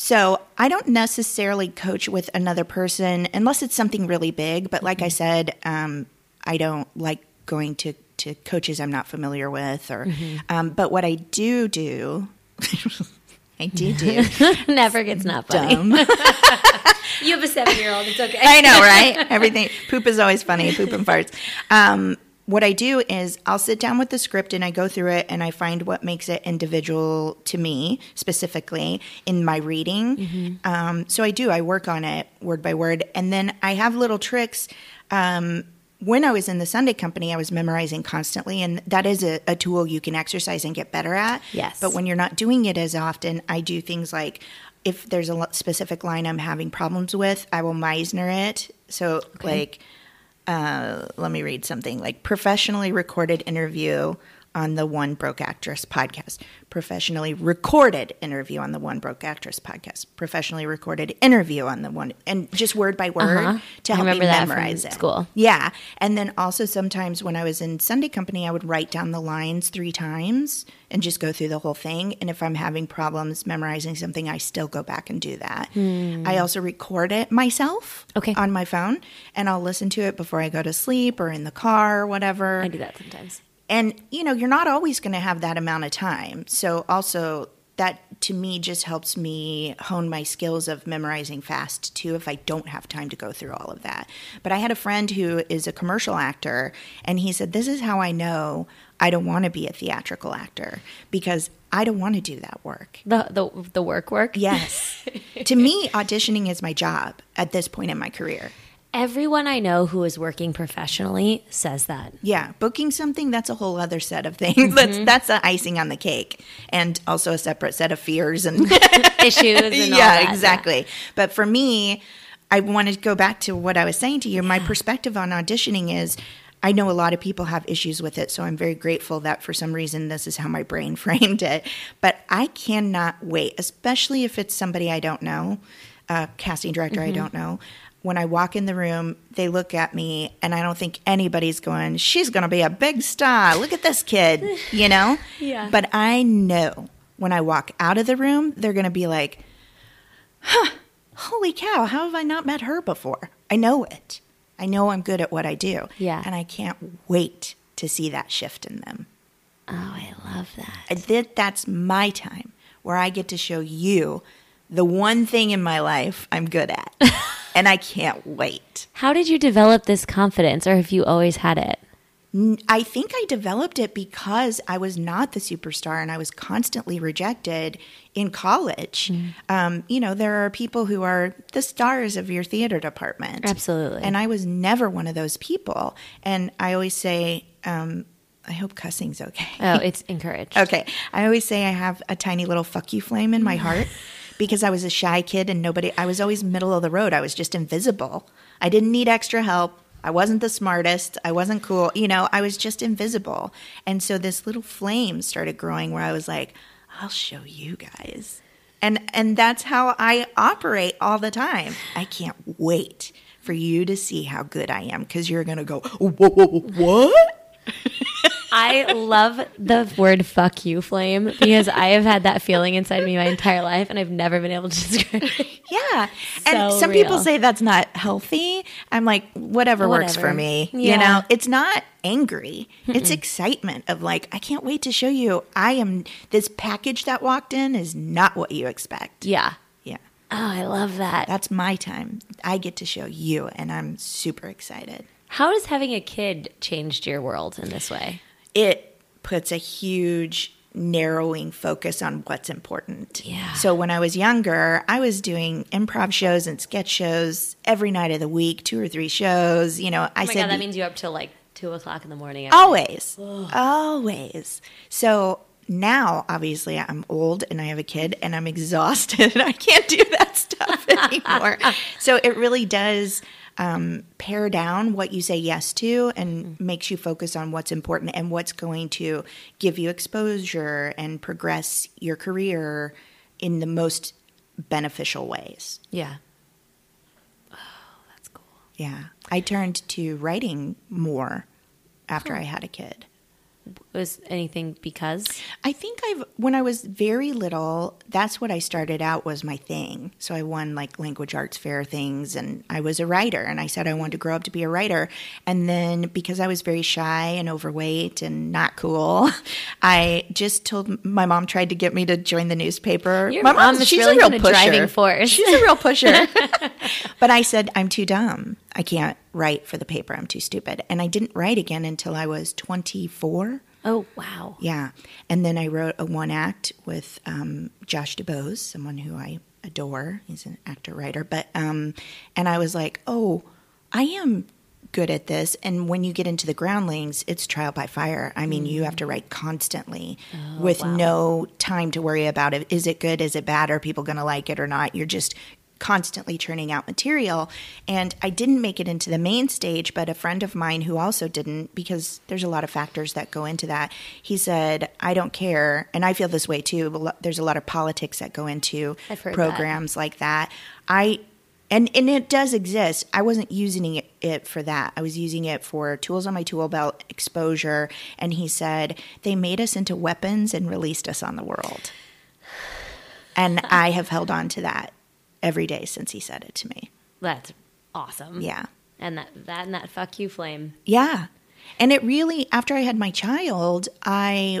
so I don't necessarily coach with another person unless it's something really big. But like I said, um, I don't like going to, to coaches I'm not familiar with. Or, um, but what I do do, I do do. Never gets not funny. dumb. You have a seven year old. It's okay. I know, right? Everything poop is always funny. Poop and farts. Um, what I do is I'll sit down with the script and I go through it and I find what makes it individual to me specifically in my reading. Um, so I do, I work on it word by word. And then I have little tricks. Um, when I was in the Sunday company, I was memorizing constantly, and that is a, a tool you can exercise and get better at. Yes. But when you're not doing it as often, I do things like if there's a specific line I'm having problems with, I will Meisner it. So, like, uh, let me read something like professionally recorded interview on the One Broke Actress podcast, professionally recorded interview on the One Broke Actress podcast, professionally recorded interview on the one, and just word by word Uh-huh. to help me remember that from memorize it. school. Yeah. And then also sometimes when I was in Sunday company, I would write down the lines three times and just go through the whole thing. And if I'm having problems memorizing something, I still go back and do that. I also record it myself Okay. on my phone and I'll listen to it before I go to sleep or in the car or whatever. I do that sometimes. And you know, you're not always going to have that amount of time. So also that to me just helps me hone my skills of memorizing fast too if I don't have time to go through all of that. But I had a friend who is a commercial actor and he said this is how I know I don't want to be a theatrical actor because I don't want to do that work. The the the work work. Yes. to me auditioning is my job at this point in my career. Everyone I know who is working professionally says that. Yeah, booking something that's a whole other set of things. That's that's the icing on the cake, and also a separate set of fears and Issues and all yeah, exactly. But for me, I want to go back to what I was saying to you. My perspective on auditioning is. I know a lot of people have issues with it, so I'm very grateful that for some reason this is how my brain framed it. But I cannot wait, especially if it's somebody I don't know, a casting director Mm-hmm. I don't know. When I walk in the room, they look at me, and I don't think anybody's going, She's going to be a big star. Look at this kid, you know? Yeah. But I know when I walk out of the room, they're going to be like, huh, holy cow, how have I not met her before? I know it. I know I'm good at what I do. Yeah. And I can't wait to see that shift in them. Oh, I love that. I did, that's my time where I get to show you the one thing in my life I'm good at. and I can't wait. How did you develop this confidence, or have you always had it? I think I developed it because I was not the superstar and I was constantly rejected in college. Um, you know, there are people who are the stars of your theater department. Absolutely. And I was never one of those people. And I always say, um, I hope cussing's okay. Oh, it's encouraged. Okay. I always say I have a tiny little fuck you flame in my heart because I was a shy kid and nobody, I was always middle of the road. I was just invisible. I didn't need extra help. I wasn't the smartest. I wasn't cool. You know, I was just invisible. And so this little flame started growing where I was like, I'll show you guys. And and that's how I operate all the time. I can't wait for you to see how good I am because you're to go, whoa, whoa, whoa, what? I love the word fuck you flame because I have had that feeling inside me my entire life and I've never been able to describe it. Yeah. And So some people say that's not healthy. I'm like, whatever, works for me. Yeah. You know, it's not angry. It's excitement of like, I can't wait to show you. I am, this package that walked in is not what you expect. Yeah. Yeah. Oh, I love that. That's my time. I get to show you, and I'm super excited. How has having a kid changed your world in this way? It puts a huge narrowing focus on what's important. Yeah. So when I was younger, I was doing improv shows and sketch shows every night of the week, two or three shows. You know, I Oh my said god, that means you're up till like two o'clock in the morning. always, always. So now, obviously, I'm old and I have a kid and I'm exhausted. I can't do that stuff anymore. so it really does um, pare down what you say yes to and makes you focus on what's important and what's going to give you exposure and progress your career in the most beneficial ways. Yeah. Oh, that's cool. Yeah. I turned to writing more after I had a kid. Was anything because? I think I've when I was very little, that's what I started out was my thing. So I won like language arts fair things and I was a writer and I said I wanted to grow up to be a writer. And then because I was very shy and overweight and not cool, I just told my mom tried to get me to join the newspaper. Your my mom is she's really a real pusher. driving force. She's a real pusher. but I said I'm too dumb. I can't write for the paper. I'm too stupid. And I didn't write again until I was 24. Oh, wow. Yeah. And then I wrote a one act with um, Josh DuBose, someone who I adore. He's an actor writer. But, um, and I was like, oh, I am good at this. And when you get into the groundlings, it's trial by fire. I mean, you have to write constantly with no time to worry about it. Is it good? Is it bad? Are people going to like it or not? You're just constantly churning out material. And I didn't make it into the main stage, but a friend of mine who also didn't, because there's a lot of factors that go into that, he said, I don't care. And I feel this way too. but There's a lot of politics that go into I've that. programs like that. I and and it does exist. I wasn't using it, it for that. I was using it for tools on my tool belt, exposure. And he said they made us into weapons and released us on the world. And I have held on to that every day since he said it to me. That's awesome. Yeah. And that, that and that fuck you flame. Yeah. And it really, after I had my child, I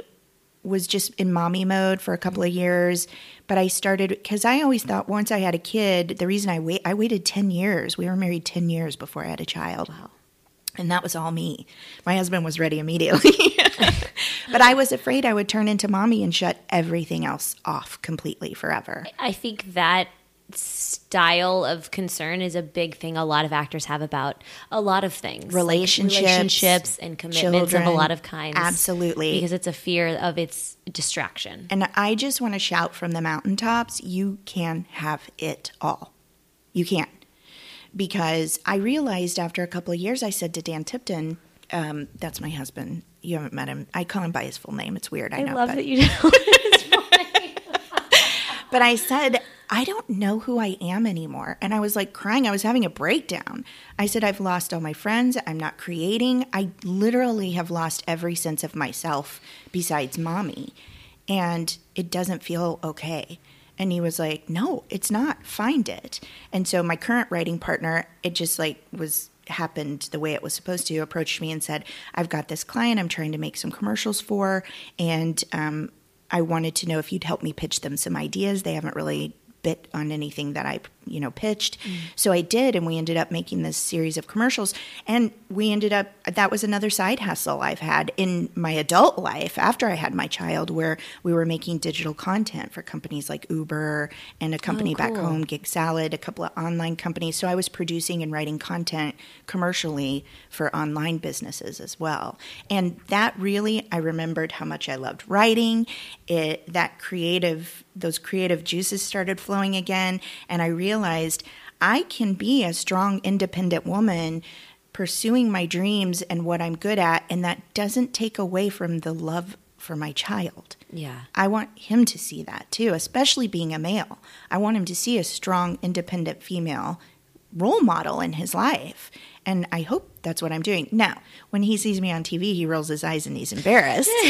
was just in mommy mode for a couple of years. But I started, because I always thought once I had a kid, the reason I wait, I waited 10 years. We were married 10 years before I had a child. Wow. And that was all me. My husband was ready immediately. but I was afraid I would turn into mommy and shut everything else off completely forever. I think that style of concern is a big thing a lot of actors have about a lot of things like Relationships, relationships and commitments of a lot of kinds Absolutely. because it's a fear of its distraction And I just want to shout from the mountaintops you can have it all. You can. Because I realized after a couple of years, I said to Dan Tipton, um, that's my husband. You haven't met him. I call him by his full name. It's weird. I, i know. love but, that you know but I said, I don't know who I am anymore. And I was like crying. I was having a breakdown. I said, I've lost all my friends. I'm not creating. I literally have lost every sense of myself besides mommy. And it doesn't feel okay. And he was like, No, it's not. Find it. And so my current writing partner, it just like was happened the way it was supposed to approached me and said i've got this client i'm trying to make some commercials for and um, I wanted to know if you'd help me pitch them some ideas. They haven't really bit on anything that I, you know, pitched. Mm. So I did, and we ended up making this series of commercials. And we ended up, that was another side hustle I've had in my adult life after I had my child, where we were making digital content for companies like Uber and a company oh, back cool. home, Gig Salad, a couple of online companies. So I was producing and writing content commercially for online businesses as well. And that really, I remembered how much I loved writing. It that creative, those creative juices started flowing again, and I realized I can be a strong, independent woman pursuing my dreams and what I'm good at, and that doesn't take away from the love for my child. yeah I want him to see that too, especially being a male. I want him to see a strong, independent female role model in his life. And I hope that's what I'm doing. Now, when he sees me on TV, he rolls his eyes and he's embarrassed.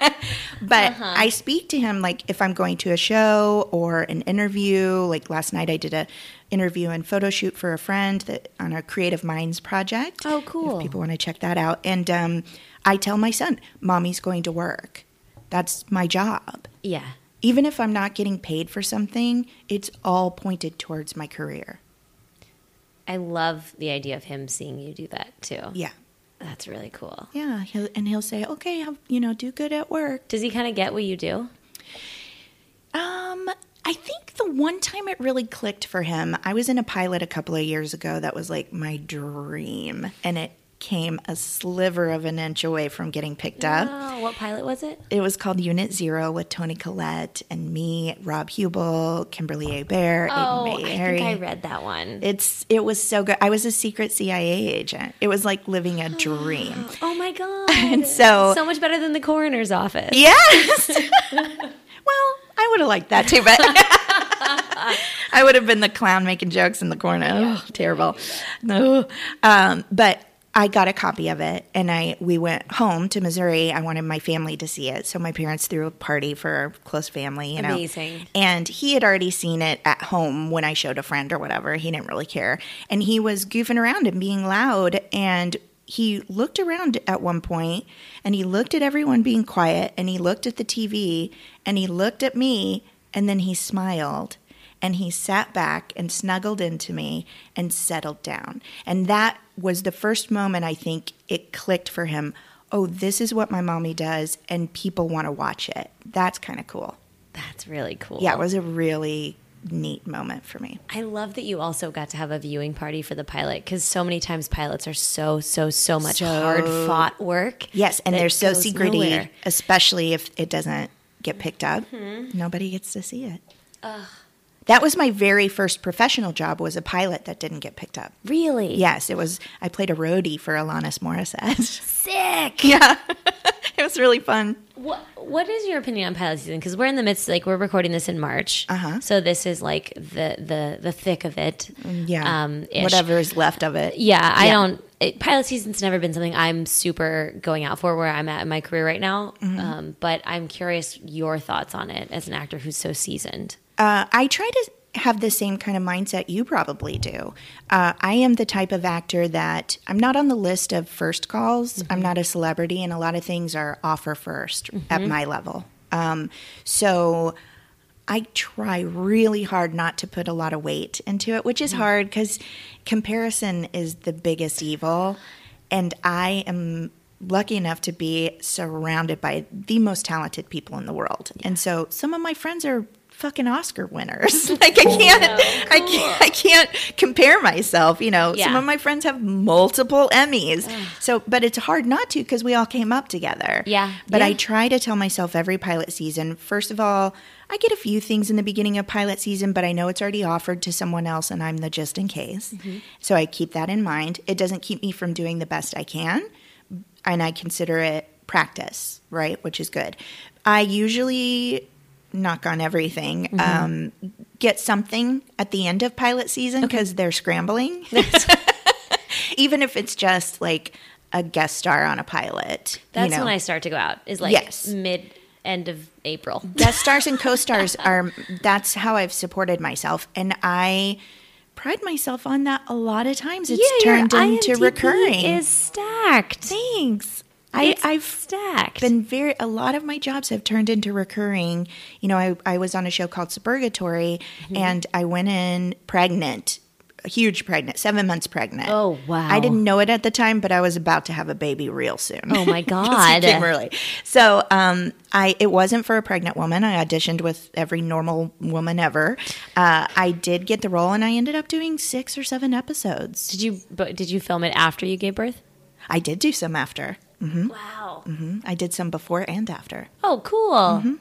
but I speak to him like if I'm going to a show or an interview. Like last night, I did a interview and photo shoot for a friend that on a Creative Minds project. Oh, cool. If people want to check that out, and um, I tell my son, "Mommy's going to work. That's my job." yeah Even if I'm not getting paid for something, it's all pointed towards my career. I love the idea of him seeing you do that too Yeah. that's really cool Yeah, he'll, and he'll say, "Okay, you know, do good at work." does he kind of get what you do Um, I think the one time it really clicked for him, I was in a pilot a couple of years ago that was like my dream, and it came a sliver of an inch away from getting picked up. oh what pilot was it It was called Unit Zero with Toni Collette and me, Rob Huebel, Kimberly Hébert, oh Aiden i Mayeri. think i read that one It's it was so good. I was a secret CIA agent. It was like living a dream. oh my god And so- so much better than the coroner's office Yes. well, I would have liked that too, but I would have been the clown making jokes in the corner. Oh, terrible. No. Um, but I got a copy of it and I we went home to Missouri. I wanted my family to see it. So my parents threw a party for our close family, you know. Amazing. And he had already seen it at home when I showed a friend or whatever. He didn't really care. And he was goofing around and being loud and he looked around at one point and he looked at everyone being quiet and he looked at the TV and he looked at me and then he smiled and he sat back and snuggled into me and settled down. And that was the first moment I think it clicked for him. Oh, this is what my mommy does, and people want to watch it. That's kind of cool. That's really cool. Yeah, it was a really neat moment for me. I love that you also got to have a viewing party for the pilot because so many times pilots are so, so, so much So- hard fought work. Yes, and they're so secrety, nowhere. especially if it doesn't get picked up. Mm-hmm. Nobody gets to see it. That was my very first professional job was a pilot that didn't get picked up. Really? Yes, it was I played a roadie for Alanis Morissette. Sick. yeah. it was really fun. What What is your opinion on pilot season? Because we're in the midst, like we're recording this in March, Uh-huh. so this is like the the the thick of it. Yeah. um, ish. Whatever is left of it. Yeah, I Yeah. don't. It, pilot season's never been something I'm super going out for where I'm at in my career right now. Mm-hmm. Um, but I'm curious your thoughts on it as an actor who's so seasoned. Uh, I try to have the same kind of mindset you probably do. Uh, I am the type of actor that I'm not on the list of first calls. I'm not a celebrity, and a lot of things are offer 1st at my level. Um, so I try really hard not to put a lot of weight into it, which is hard because comparison is the biggest evil. And I am lucky enough to be surrounded by the most talented people in the world. And so some of my friends are fucking Oscar winners. like I oh, can't I can't I can't compare myself, you know. Some of my friends have multiple Emmys. So but it's hard not to because we all came up together. Yeah. But I try to tell myself every pilot season, first of all, I get a few things in the beginning of pilot season, but I know it's already offered to someone else and I'm the just in case. Mm-hmm. So I keep that in mind. It doesn't keep me from doing the best I can, and I consider it practice, right? Which is good. I usually knock on everything. Um, get something at the end of pilot season because they're scrambling. Even if it's just like a guest star on a pilot. That's you know. when I start to go out. Is like Yes. mid end of April. guest stars and co-stars are that's how I've supported myself and I pride myself on that a lot of times it's your turned into IMDb recurring Is stacked. thanks I, I've stacked. been very a lot of my jobs have turned into recurring you know I, I was on a show called Suburgatory Mm-hmm. and I went in pregnant huge pregnant seven months pregnant Oh, wow. I didn't know it at the time but I was about to have a baby real soon Oh, my God. came early. So um, I it wasn't for a pregnant woman. I auditioned with every normal woman ever. Uh, I did get the role, and I ended up doing six or seven episodes. did you? But did you film it after you gave birth? I did do some after. Wow. Mhm. I did some before and after. Oh, cool.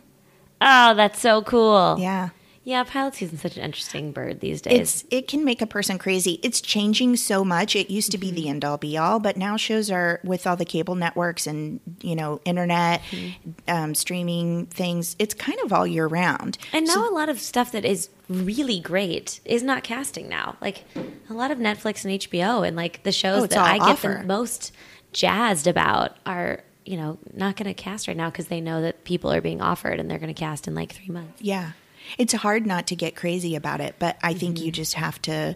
Oh, that's so cool. Yeah. Yeah, pilot season's such an interesting bird these days. It's it can make a person crazy. It's changing so much. It used to be the end all be all, but now shows are with all the cable networks and you know internet um, streaming things. It's kind of all year round. and now a lot of stuff that is really great is not casting now. Like a lot of Netflix and HBO and like the shows Oh, that I get the most jazzed about are, you know, not going to cast right now because they know that people are being offered and they're going to cast in like 3 months. Yeah. It's hard not to get crazy about it, but I think you just have to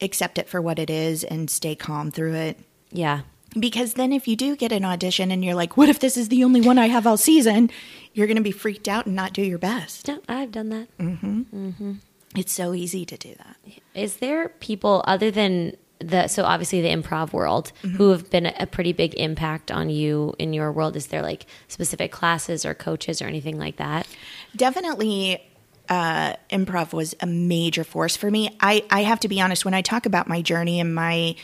accept it for what it is and stay calm through it. Yeah. Because then if you do get an audition and you're like, what if this is the only one I have all season? You're going to be freaked out and not do your best. No, I've done that. mm-hmm. Mm-hmm. It's so easy to do that. Is there people other than the so obviously the improv world Mm-hmm. who have been a pretty big impact on you in your world? Is there like specific classes or coaches or anything like that? Definitely, uh, improv was a major force for me. I, I have to be honest, when I talk about my journey and my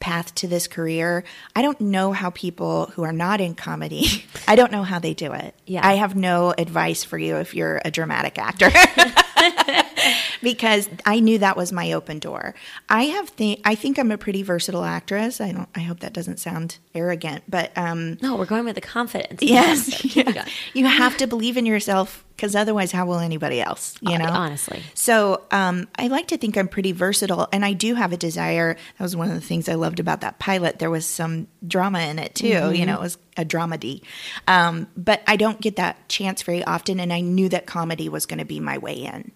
path to this career, I don't know how people who are not in comedy, I don't know how they do it. Yeah. I have no advice for you if you're a dramatic actor. because I knew that was my open door. I have th- I think I'm a pretty versatile actress. I don't I hope that doesn't sound arrogant, but um No, we're going with the confidence. yes, going. you have to believe in yourself because otherwise how will anybody else, you know? honestly. So um, I like to think I'm pretty versatile, and I do have a desire. That was one of the things I loved about that pilot. There was some drama in it too. You know, it was a dramedy, um, but I don't get that chance very often. And I knew that comedy was going to be my way in.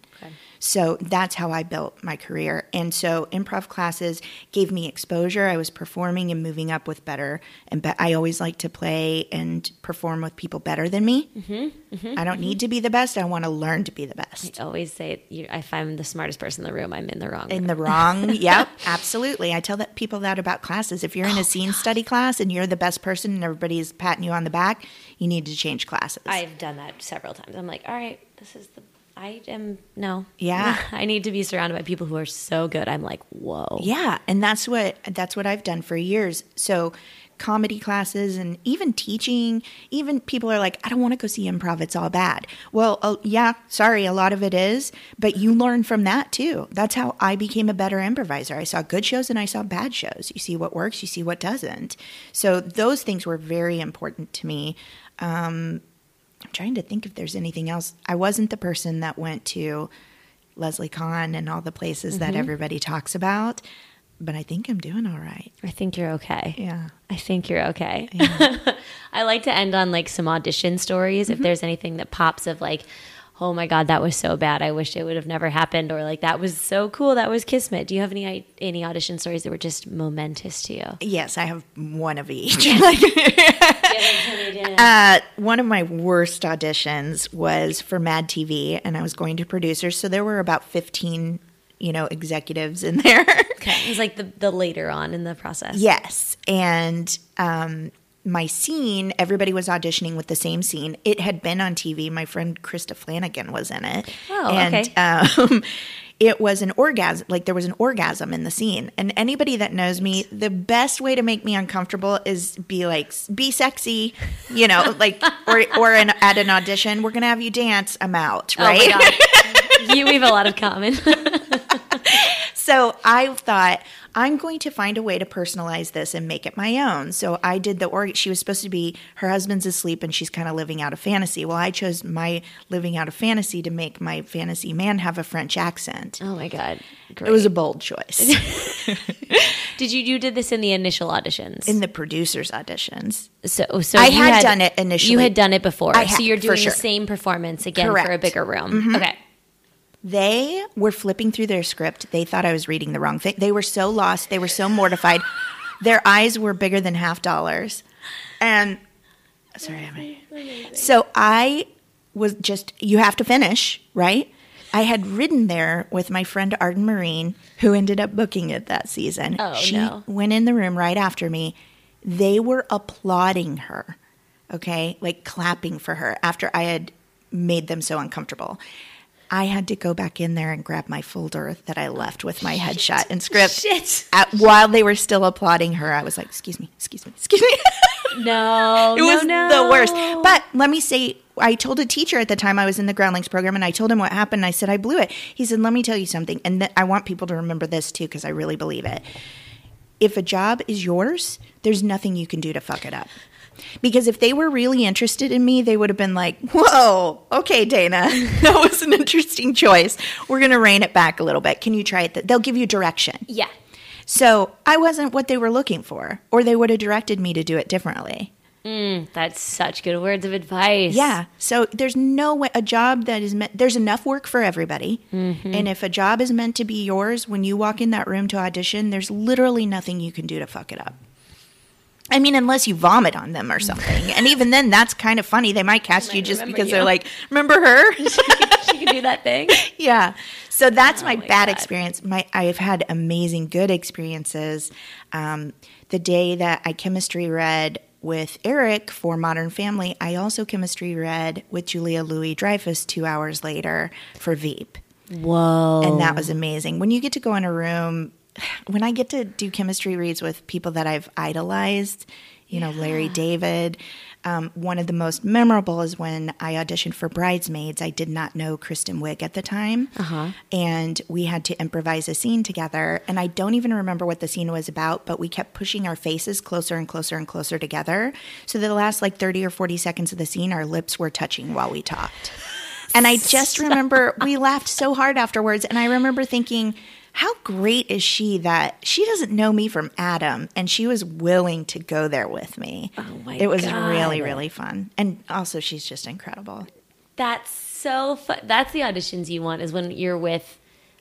So that's how I built my career. And so improv classes gave me exposure. I was performing and moving up with better. And be- I always like to play and perform with people better than me. Mm-hmm, mm-hmm, I don't mm-hmm. need to be the best. I want to learn to be the best. I always say if I'm the smartest person in the room, I'm in the wrong. In the wrong. yep, absolutely. I tell that people that about classes. If you're in a oh, scene study class and you're the best person and everybody's patting you on the back, you need to change classes. I've done that several times. I'm like, all right, this is the. I am no. Yeah. I need to be surrounded by people who are so good. I'm like, whoa. Yeah, and that's what that's what I've done for years. So comedy classes and even teaching, even people are like, I don't want to go see improv. It's all bad. Well, uh, yeah, sorry, a lot of it is, but you learn from that too. That's how I became a better improviser. I saw good shows and I saw bad shows. You see what works, you see what doesn't. So those things were very important to me. Um, I'm trying to think if there's anything else. I wasn't the person that went to Leslie Kahn and all the places that mm-hmm. everybody talks about, but I think I'm doing all right. I think you're okay. Yeah. I think you're okay. I like to end on like some audition stories. If mm-hmm. there's anything that pops of like, oh my god, that was so bad. I wish it would have never happened, or like that was so cool. That was kismet. Do you have any any audition stories that were just momentous to you? Yes, I have one of each. Like, uh, one of my worst auditions was for Mad TV, and I was going to producers, so there were about 15, you know, executives in there. Okay, it was like the the later on in the process. Yes. And um, my scene, everybody was auditioning with the same scene. It had been on TV. My friend Crista Flanagan was in it. Oh, and, okay. Um, it was an orgasm, like there was an orgasm in the scene. And anybody that knows me, the best way to make me uncomfortable is be like, be sexy, you know, like, or, or an, at an audition, we're going to have you dance. I'm out, right? Oh my god, you we have a lot of common. So I thought I'm going to find a way to personalize this and make it my own. So I did the org. She was supposed to be her husband's asleep and she's kind of living out a fantasy. Well, I chose my living out a fantasy to make my fantasy man have a French accent. oh my god, great. It was a bold choice Did you you did this in the initial auditions? in the producers' auditions. so so I you had done it initially. You had done it before, I so you're doing sure. the same performance again for a Correct. Mm-hmm. bigger room. Okay. They were flipping through their script. They thought I was reading the wrong thing. They were so lost. They were so mortified. Their eyes were bigger than half dollars. And sorry, I'm so I was just you have to finish, right? I had ridden there with my friend Arden Myrin, who ended up booking it that season. Oh, she no. went in the room right after me. They were applauding her, okay, like clapping for her after I had made them so uncomfortable. I had to go back in there and grab my folder that I left with my headshot and script. Shit. At, while they were still applauding her, I was like, "Excuse me, excuse me, excuse me." No, it no, was no. the worst. But let me say, I told a teacher at the time I was in the Groundlings program, and I told him what happened. I said I blew it. He said, "Let me tell you something," and th- I want people to remember this too because I really believe it. If a job is yours, there's nothing you can do to fuck it up. Because if they were really interested in me, they would have been like, "Whoa, okay, Dana, that was an interesting choice. We're going to rein it back a little bit. Can you try it?" They'll give you direction. yeah. So I wasn't what they were looking for, or they would have directed me to do it differently. Mm, that's such good words of advice. Yeah. So there's no way a job that is meant. There's enough work for everybody, mm-hmm. and if a job is meant to be yours, when you walk in that room to audition, there's literally nothing you can do to fuck it up. I mean, unless you vomit on them or something, and even then, that's kind of funny. They might cast you just because you. they're like, "Remember her?" she can do that thing. yeah. So that's my, Oh my bad God. experience. My I've had amazing good experiences. Um, the day that I chemistry read with Eric for Modern Family, I also chemistry read with Julia Louis Dreyfus two hours later for Veep. Whoa. And that was amazing. When you get to go in a room, when I get to do chemistry reads with people that I've idolized, you know, Larry David. Um, one of the most memorable is when I auditioned for Bridesmaids. I did not know Kristen Wiig at the time. And we had to improvise a scene together. And I don't even remember what the scene was about, but we kept pushing our faces closer and closer and closer together. So the last like 30 or 40 seconds of the scene, our lips were touching while we talked. And I just remember we laughed so hard afterwards. And I remember thinking, how great is she that she doesn't know me from Adam and she was willing to go there with me. Oh my It was God. really, really fun. And also, she's just incredible. That's so fun. That's the auditions you want is when you're with.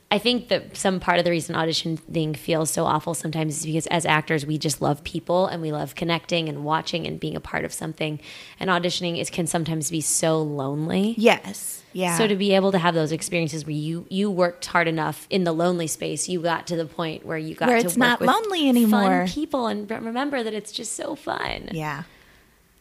I think that some part of the reason auditioning feels so awful sometimes is because as actors we just love people and we love connecting and watching and being a part of something. And auditioning is can sometimes be so lonely. Yes. Yeah. So to be able to have those experiences where you you worked hard enough in the lonely space, you got to the point where you got Where to it's work not with lonely anymore. Fun people and remember that it's just so fun. Yeah.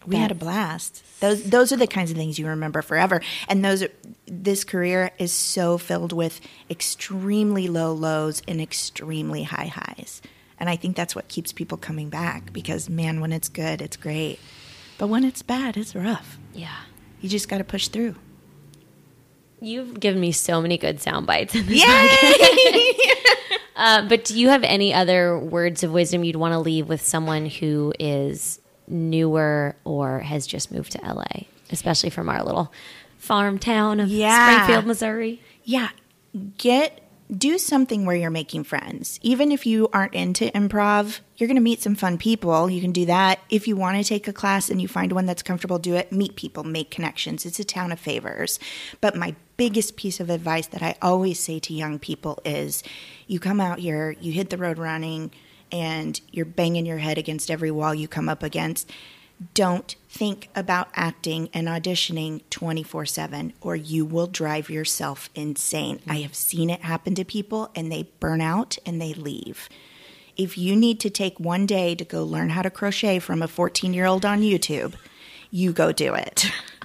We had a blast. Those those are the kinds of things you remember forever. And those are, this career is so filled with extremely low lows and extremely high highs. And I think that's what keeps people coming back because man, when it's good, it's great. But when it's bad, it's rough. Yeah. You just got to push through. You've given me so many good sound bites. In this Yay! Uh, but do you have any other words of wisdom you'd want to leave with someone who is newer or has just moved to LA, especially from our little farm town of Yeah. Springfield, Missouri? yeah. Get do something where you're making friends. Even if you aren't into improv you're going to meet some fun people. You can do that. If you want to take a class and you find one that's comfortable do it. Meet people make connections. It's a town of favors. But my biggest piece of advice that i always say to young people is you come out here you hit the road running and you're banging your head against every wall you come up against don't think about acting and auditioning 24 7 or you will drive yourself insane. I have seen it happen to people and they burn out and they leave. If you need to take one day to go learn how to crochet from a 14 year old on YouTube, you go do it.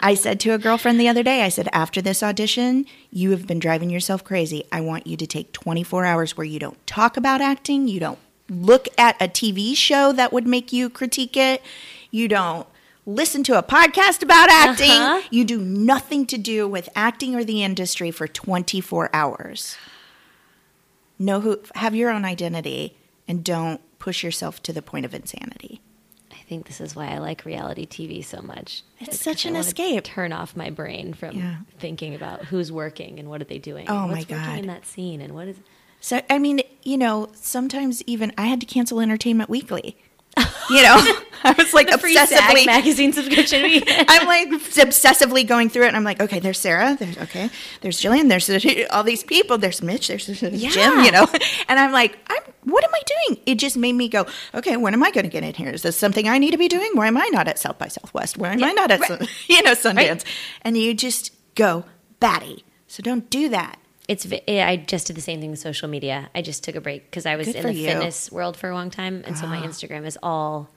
I said to a girlfriend the other day, I said, after this audition, you have been driving yourself crazy. I want you to take 24 hours where you don't talk about acting, you don't look at a TV show that would make you critique it, you don't listen to a podcast about acting, Uh-huh. you do nothing to do with acting or the industry for 24 hours. Know who, have your own identity, and don't push yourself to the point of insanity. I think this is why I like reality TV so much. It's such an escape. Turn off my brain from Yeah. thinking about who's working and what are they doing. Oh, and my God. in that scene and what is. So I mean, you know, sometimes even I had to cancel Entertainment Weekly. You know, I was like obsessively. magazine subscription. I'm like obsessively going through it, and I'm like, okay, there's Sarah, there's okay, there's Jillian, there's all these people, there's Mitch, there's Jim, you know, and I'm like, I'm what am I doing? It just made me go, okay, when am I going to get in here? Is this something I need to be doing? Why am I not at South by Southwest? Why am I not at Sun- you know Sundance? And you just go batty. So don't do that. It's. I just did the same thing with social media. I just took a break because I was Good in the you. Ah. fitness world for a long time, and so my Instagram is all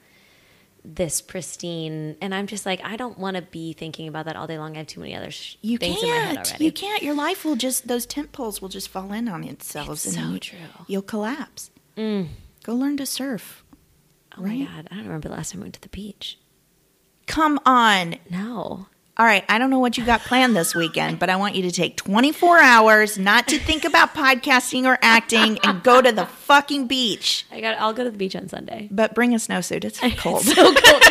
this pristine, and I'm just like, I don't want to be thinking about that all day long. I have too many other sh- You things in my head can't. already. You can't. Your life will just those tent poles will just fall in on themselves, It's and so true. Mm. You'll collapse. Go learn to surf. Oh right? my god, I don't remember the last time I went to the beach. Come on. No. All right, I don't know what you got planned this weekend, but I want you to take 24 hours not to think about podcasting or acting and go to the fucking beach. I got. I'll go to the beach on Sunday. But bring a snowsuit. It's cold. So cold.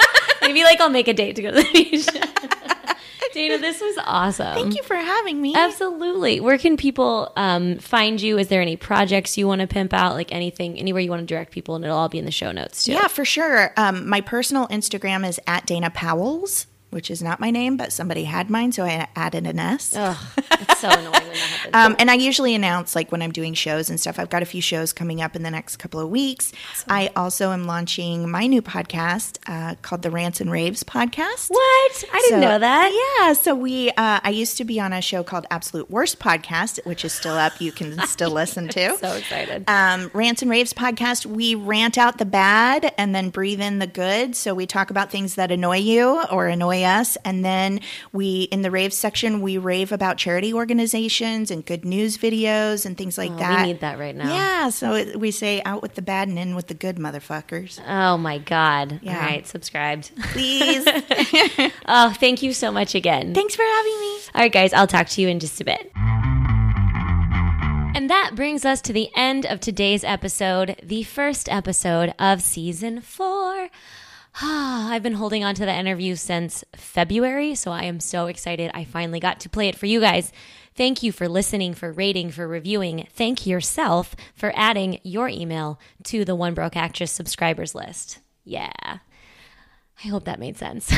Maybe like I'll make a date to go to the beach. Dana, this was awesome. Thank you for having me. Absolutely. Where can people um, find you? Is there any projects you want to pimp out? Like anything, anywhere you want to direct people, and it'll all be in the show notes too. Yeah, for sure. Um, my personal Instagram is at Dana Powell's, which is not my name, but somebody had mine, so I added an S. Ugh, it's so annoying when that happens. Um, and I usually announce like when I'm doing shows and stuff. I've got a few shows coming up in the next couple of weeks. I also am launching my new podcast uh, called the Rants and Raves podcast. what? I didn't So- know that. Yeah, so we uh, I used to be on a show called Absolute Worst Podcast, which is still up. You can still listen to. So excited. Um, Rants and Raves podcast, we rant out the bad and then breathe in the good. So we talk about things that annoy you or annoy us. And then we, in the rave section, we rave about charity organizations and good news videos and things like Oh, that. we need that right now. Yeah. So it, we say out with the bad and in with the good, motherfuckers. Oh my God. Yeah. All right, subscribed. Please. oh, thank you so much again. Thanks for having me. All right, guys, I'll talk to you in just a bit. And that brings us to the end of today's episode, the first episode of season four. I've been holding on to the interview since February, so I am so excited I finally got to play it for you guys. Thank you for listening, for rating, for reviewing. Thank yourself for adding your email to the One Broke Actress subscribers list. Yeah. I hope that made sense.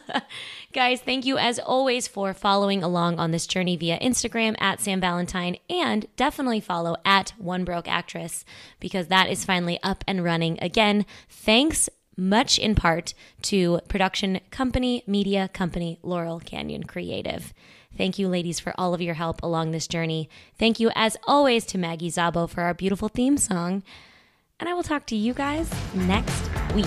Guys, thank you as always for following along on this journey via Instagram at Sam Valentine and definitely follow at One Broke Actress because that is finally up and running again. Thanks much in part to production company, media company, Laurel Canyon Creative. Thank you, ladies, for all of your help along this journey. Thank you, as always, to Maggie Zabo for our beautiful theme song. And I will talk to you guys next week.